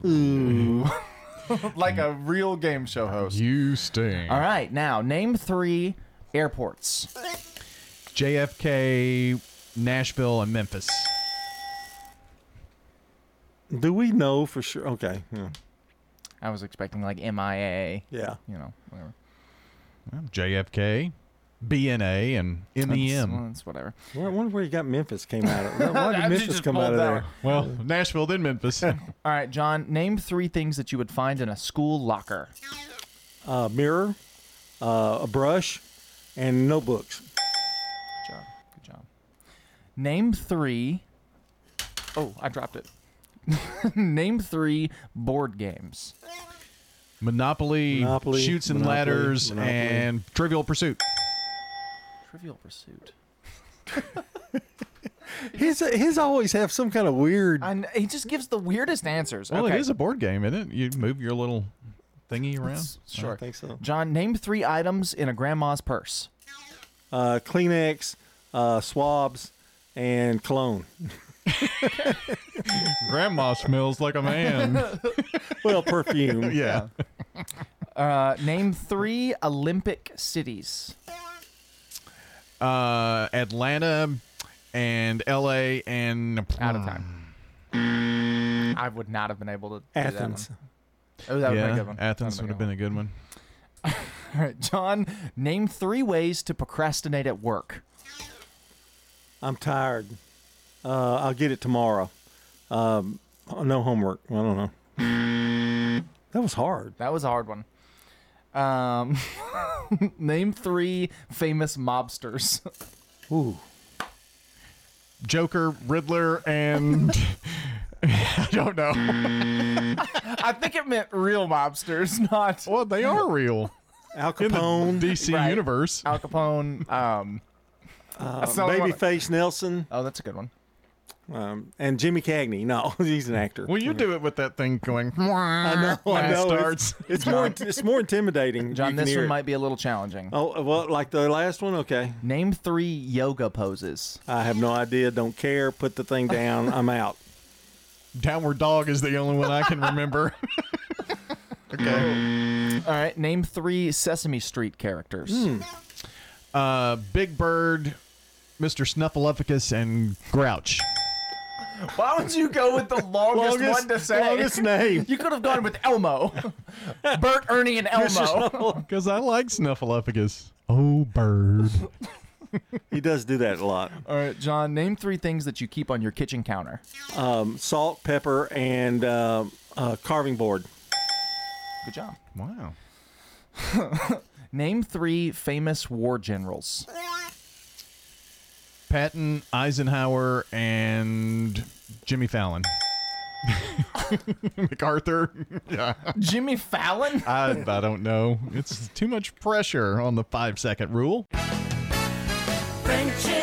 Ooh. like a real game show host. You sting. All right, now name three airports. JFK, Nashville, and Memphis. Do we know for sure? Okay. Yeah. I was expecting like MIA. Yeah. You know, whatever. Well, JFK, BNA, and That's, MEM. well, that's whatever. Well, I wonder where you got Memphis came out of. Why did Memphis come out of there? Well, Nashville, then Memphis. All right, John. Name three things that you would find in a school locker. Uh, mirror, uh, a brush, and notebooks. Good job. Good job. Name three Oh, I dropped it. Name three board games. Monopoly, Monopoly, Chutes and Monopoly, Ladders, Monopoly. and Trivial Pursuit. Trivial Pursuit. His his always have some kind of weird. I kn- he just gives the weirdest answers. Well, okay. it is a board game, isn't it? You move your little thingy around. Sure. I think so. John, name three items in a grandma's purse. Uh, Kleenex, uh, swabs, and cologne. Grandma smells like a man. well, perfume. yeah. Uh, name three Olympic cities. Uh, Atlanta and L.A. and Out of time. I would not have been able to do Athens. that one. Oh, that would yeah, be a good one. Athens would have been a good one. All right, John, name three ways to procrastinate at work. I'm tired. Uh, I'll get it tomorrow. Um, no homework. I don't know. That was hard. That was a hard one. Um, name three famous mobsters. Ooh. Joker, Riddler, and I don't know. I think it meant real mobsters, not. Well, they are real. Al In the Capone, DC Right. universe. Al Capone. Um, uh, That's the only one- Babyface Nelson, oh, that's a good one. Um, and Jimmy Cagney. No, he's an actor. Well, you do it with that thing going. I know. I know. starts. It's, it's more. It's more intimidating. John, You this one it. might be a little challenging. Oh, well, like the last one. Okay. Name three yoga poses. I have no idea. Don't care. Put the thing down. I'm out. Downward dog is the only one I can remember. okay. All right. Name three Sesame Street characters. Hmm. Uh, Big Bird, Mr. Snuffleupagus, and Grouch. Why would you go with the longest, Longest- one to say? longest name. You could have gone with Elmo. Bert, Ernie, and Elmo. Because I like Snuffleupagus. Oh, bird. He does do that a lot. All right, John. Name three things that you keep on your kitchen counter. Um, salt, pepper, and um uh, carving board. Good job. Wow. Name three famous war generals. Patton, Eisenhower, and Jimmy Fallon. MacArthur. yeah. Jimmy Fallon. I, I don't know. It's too much pressure on the five second rule. French's,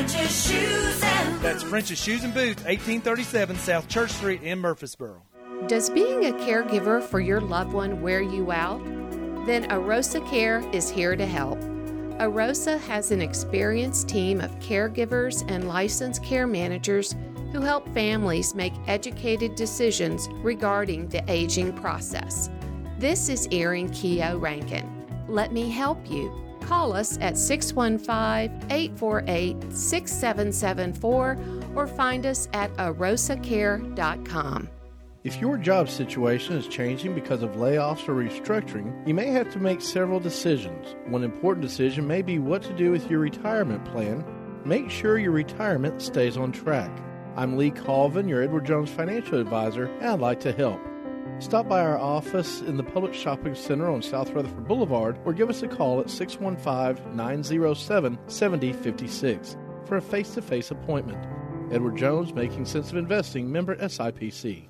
French's. French's shoes and That's French's Shoes and Boots, 1837 South Church Street in Murfreesboro. Does being a caregiver for your loved one wear you out? Then Arosa Care is here to help. Arosa has an experienced team of caregivers and licensed care managers who help families make educated decisions regarding the aging process. This is Erin Keogh Rankin. Let me help you. Call us at 615 848 6774 or find us at arosacare.com. If your job situation is changing because of layoffs or restructuring, you may have to make several decisions. One important decision may be what to do with your retirement plan. Make sure your retirement stays on track. I'm Lee Colvin, your Edward Jones financial advisor, and I'd like to help. Stop by our office in the Publix Shopping Center on South Rutherford Boulevard or give us a call at 615 907 7056 for a face to face appointment. Edward Jones, Making Sense of Investing, member SIPC.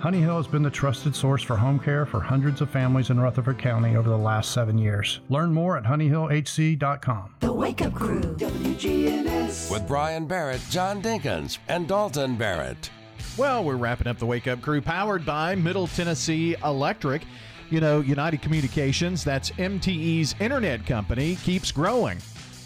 Honey Hill has been the trusted source for home care for hundreds of families in Rutherford County over the last seven years. Learn more at honeyhillhc.com. The Wake Up Crew, WGNS. With Brian Barrett, John Dinkins, and Dalton Barrett. Well, we're wrapping up the Wake Up Crew powered by Middle Tennessee Electric. You know, United Communications, that's MTE's internet company, keeps growing.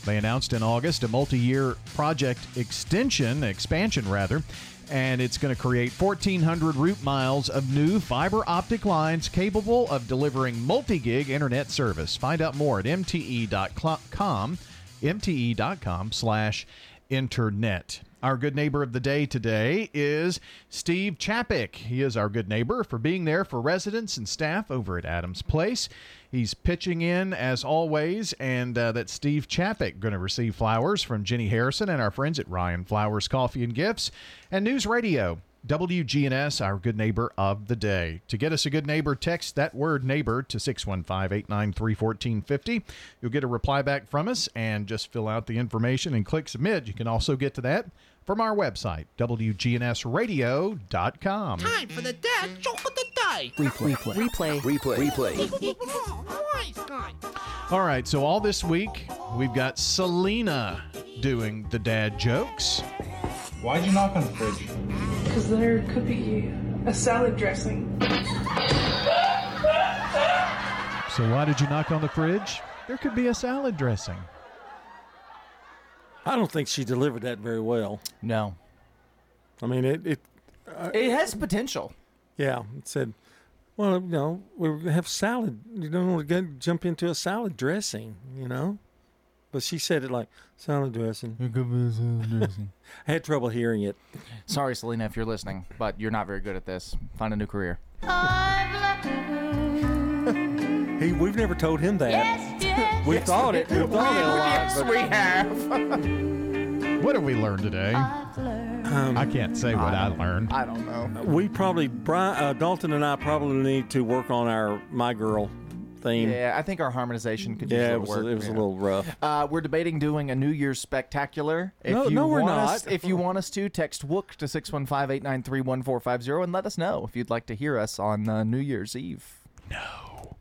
They announced in August a multi year project extension, expansion rather, and it's going to create 1,400 route miles of new fiber optic lines capable of delivering multi gig internet service. Find out more at mte.com, mte.com slash internet. Our good neighbor of the day today is Steve Chappick. He is our good neighbor for being there for residents and staff over at Adams Place. He's pitching in as always, and uh, Steve Chappick going to receive flowers from Jenny Harrison and our friends at Ryan Flowers Coffee and Gifts and News Radio. WGNS, our good neighbor of the day. To get us a good neighbor, text that word neighbor to 615 893 1450. You'll get a reply back from us and just fill out the information and click submit. You can also get to that from our website, WGNSradio.com. Time for the dad joke of the day. Replay. Replay. Replay. Replay. Replay. All right, so all this week, we've got Selena doing the dad jokes. Why'd you knock on the fridge? Because there could be a salad dressing. So, why did you knock on the fridge? There could be a salad dressing. I don't think she delivered that very well. No. I mean, it, it uh, it has potential. Yeah, it said, well, you know, we have salad. You don't want to go jump into a salad dressing, you know. But she said it like salad dressing. I had trouble hearing it. Sorry, Selena, if you're listening, but you're not very good at this. Find a new career. He, we've never told him that. We thought it. We thought it lot. Yes, but- we have. What have we learned today? I can't say what I, learned. I don't know. We probably, Brian, uh, Dalton and I probably need to work on our My Girl theme. Yeah, I think our harmonization could use Yeah, a it was, work. it was a little rough. Uh, we're debating doing a New Year's spectacular. If No, you no, we're want us- not. if you want us to, text WOOK to 615-893-1450 and let us know if you'd like to hear us on uh, New Year's Eve. No.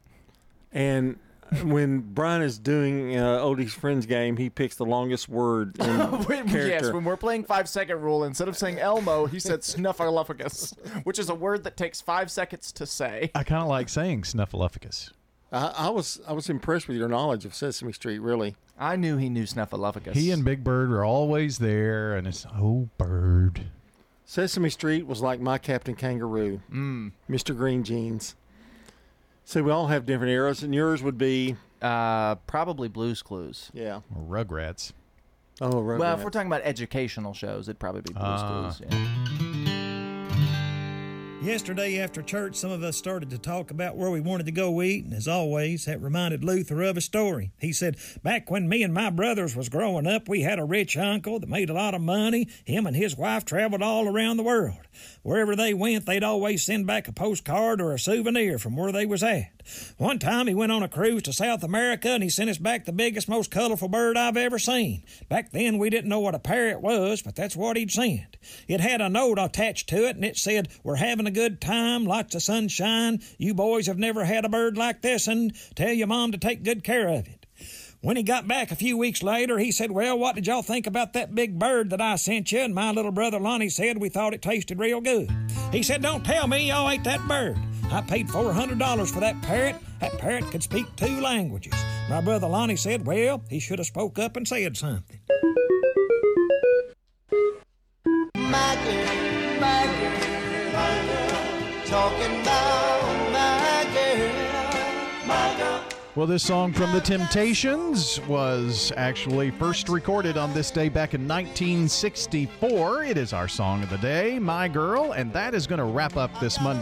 And when Brian is doing uh, Odie's Friends game, he picks the longest word in When- character. yes, when we're playing five second rule, instead of saying Elmo, he said snuffleupagus, which is a word that takes five seconds to say. I kind of like saying snuffleupagus. I, I was I was impressed with your knowledge of Sesame Street. Really, I knew he knew snuffleupagus. He and Big Bird are always there, and it's oh bird. Sesame Street was like my Captain Kangaroo, Mm. Mr. Green Jeans. So we all have different eras, and yours would be uh, probably Blue's Clues. Yeah, or Rugrats. Oh, Rugrats. Well, if we're talking about educational shows, it'd probably be Blue's Ah. Clues. Yeah. Yesterday after church, some of us started to talk about where we wanted to go eat, and as always, that reminded Luther of a story. He said, Back when me and my brothers was growing up, we had a rich uncle that made a lot of money. Him and his wife traveled all around the world. Wherever they went, they'd always send back a postcard or a souvenir from where they was at. One time he went on a cruise to South America and he sent us back the biggest, most colorful bird I've ever seen. Back then we didn't know what a parrot was, but that's what he'd sent. It had a note attached to it and it said, We're having a good time, lots of sunshine. You boys have never had a bird like this and tell your mom to take good care of it. When he got back a few weeks later, he said, Well, what did y'all think about that big bird that I sent you? And my little brother Lonnie said we thought it tasted real good. He said, Don't tell me y'all ate that bird. I paid $400 for that parrot. That parrot could speak two languages. My brother Lonnie said, Well, he should have spoke up and said something. Talking about Well, this song from The Temptations was actually first recorded on this day back in 1964. It is our song of the day, My Girl, and that is going to wrap up this Monday.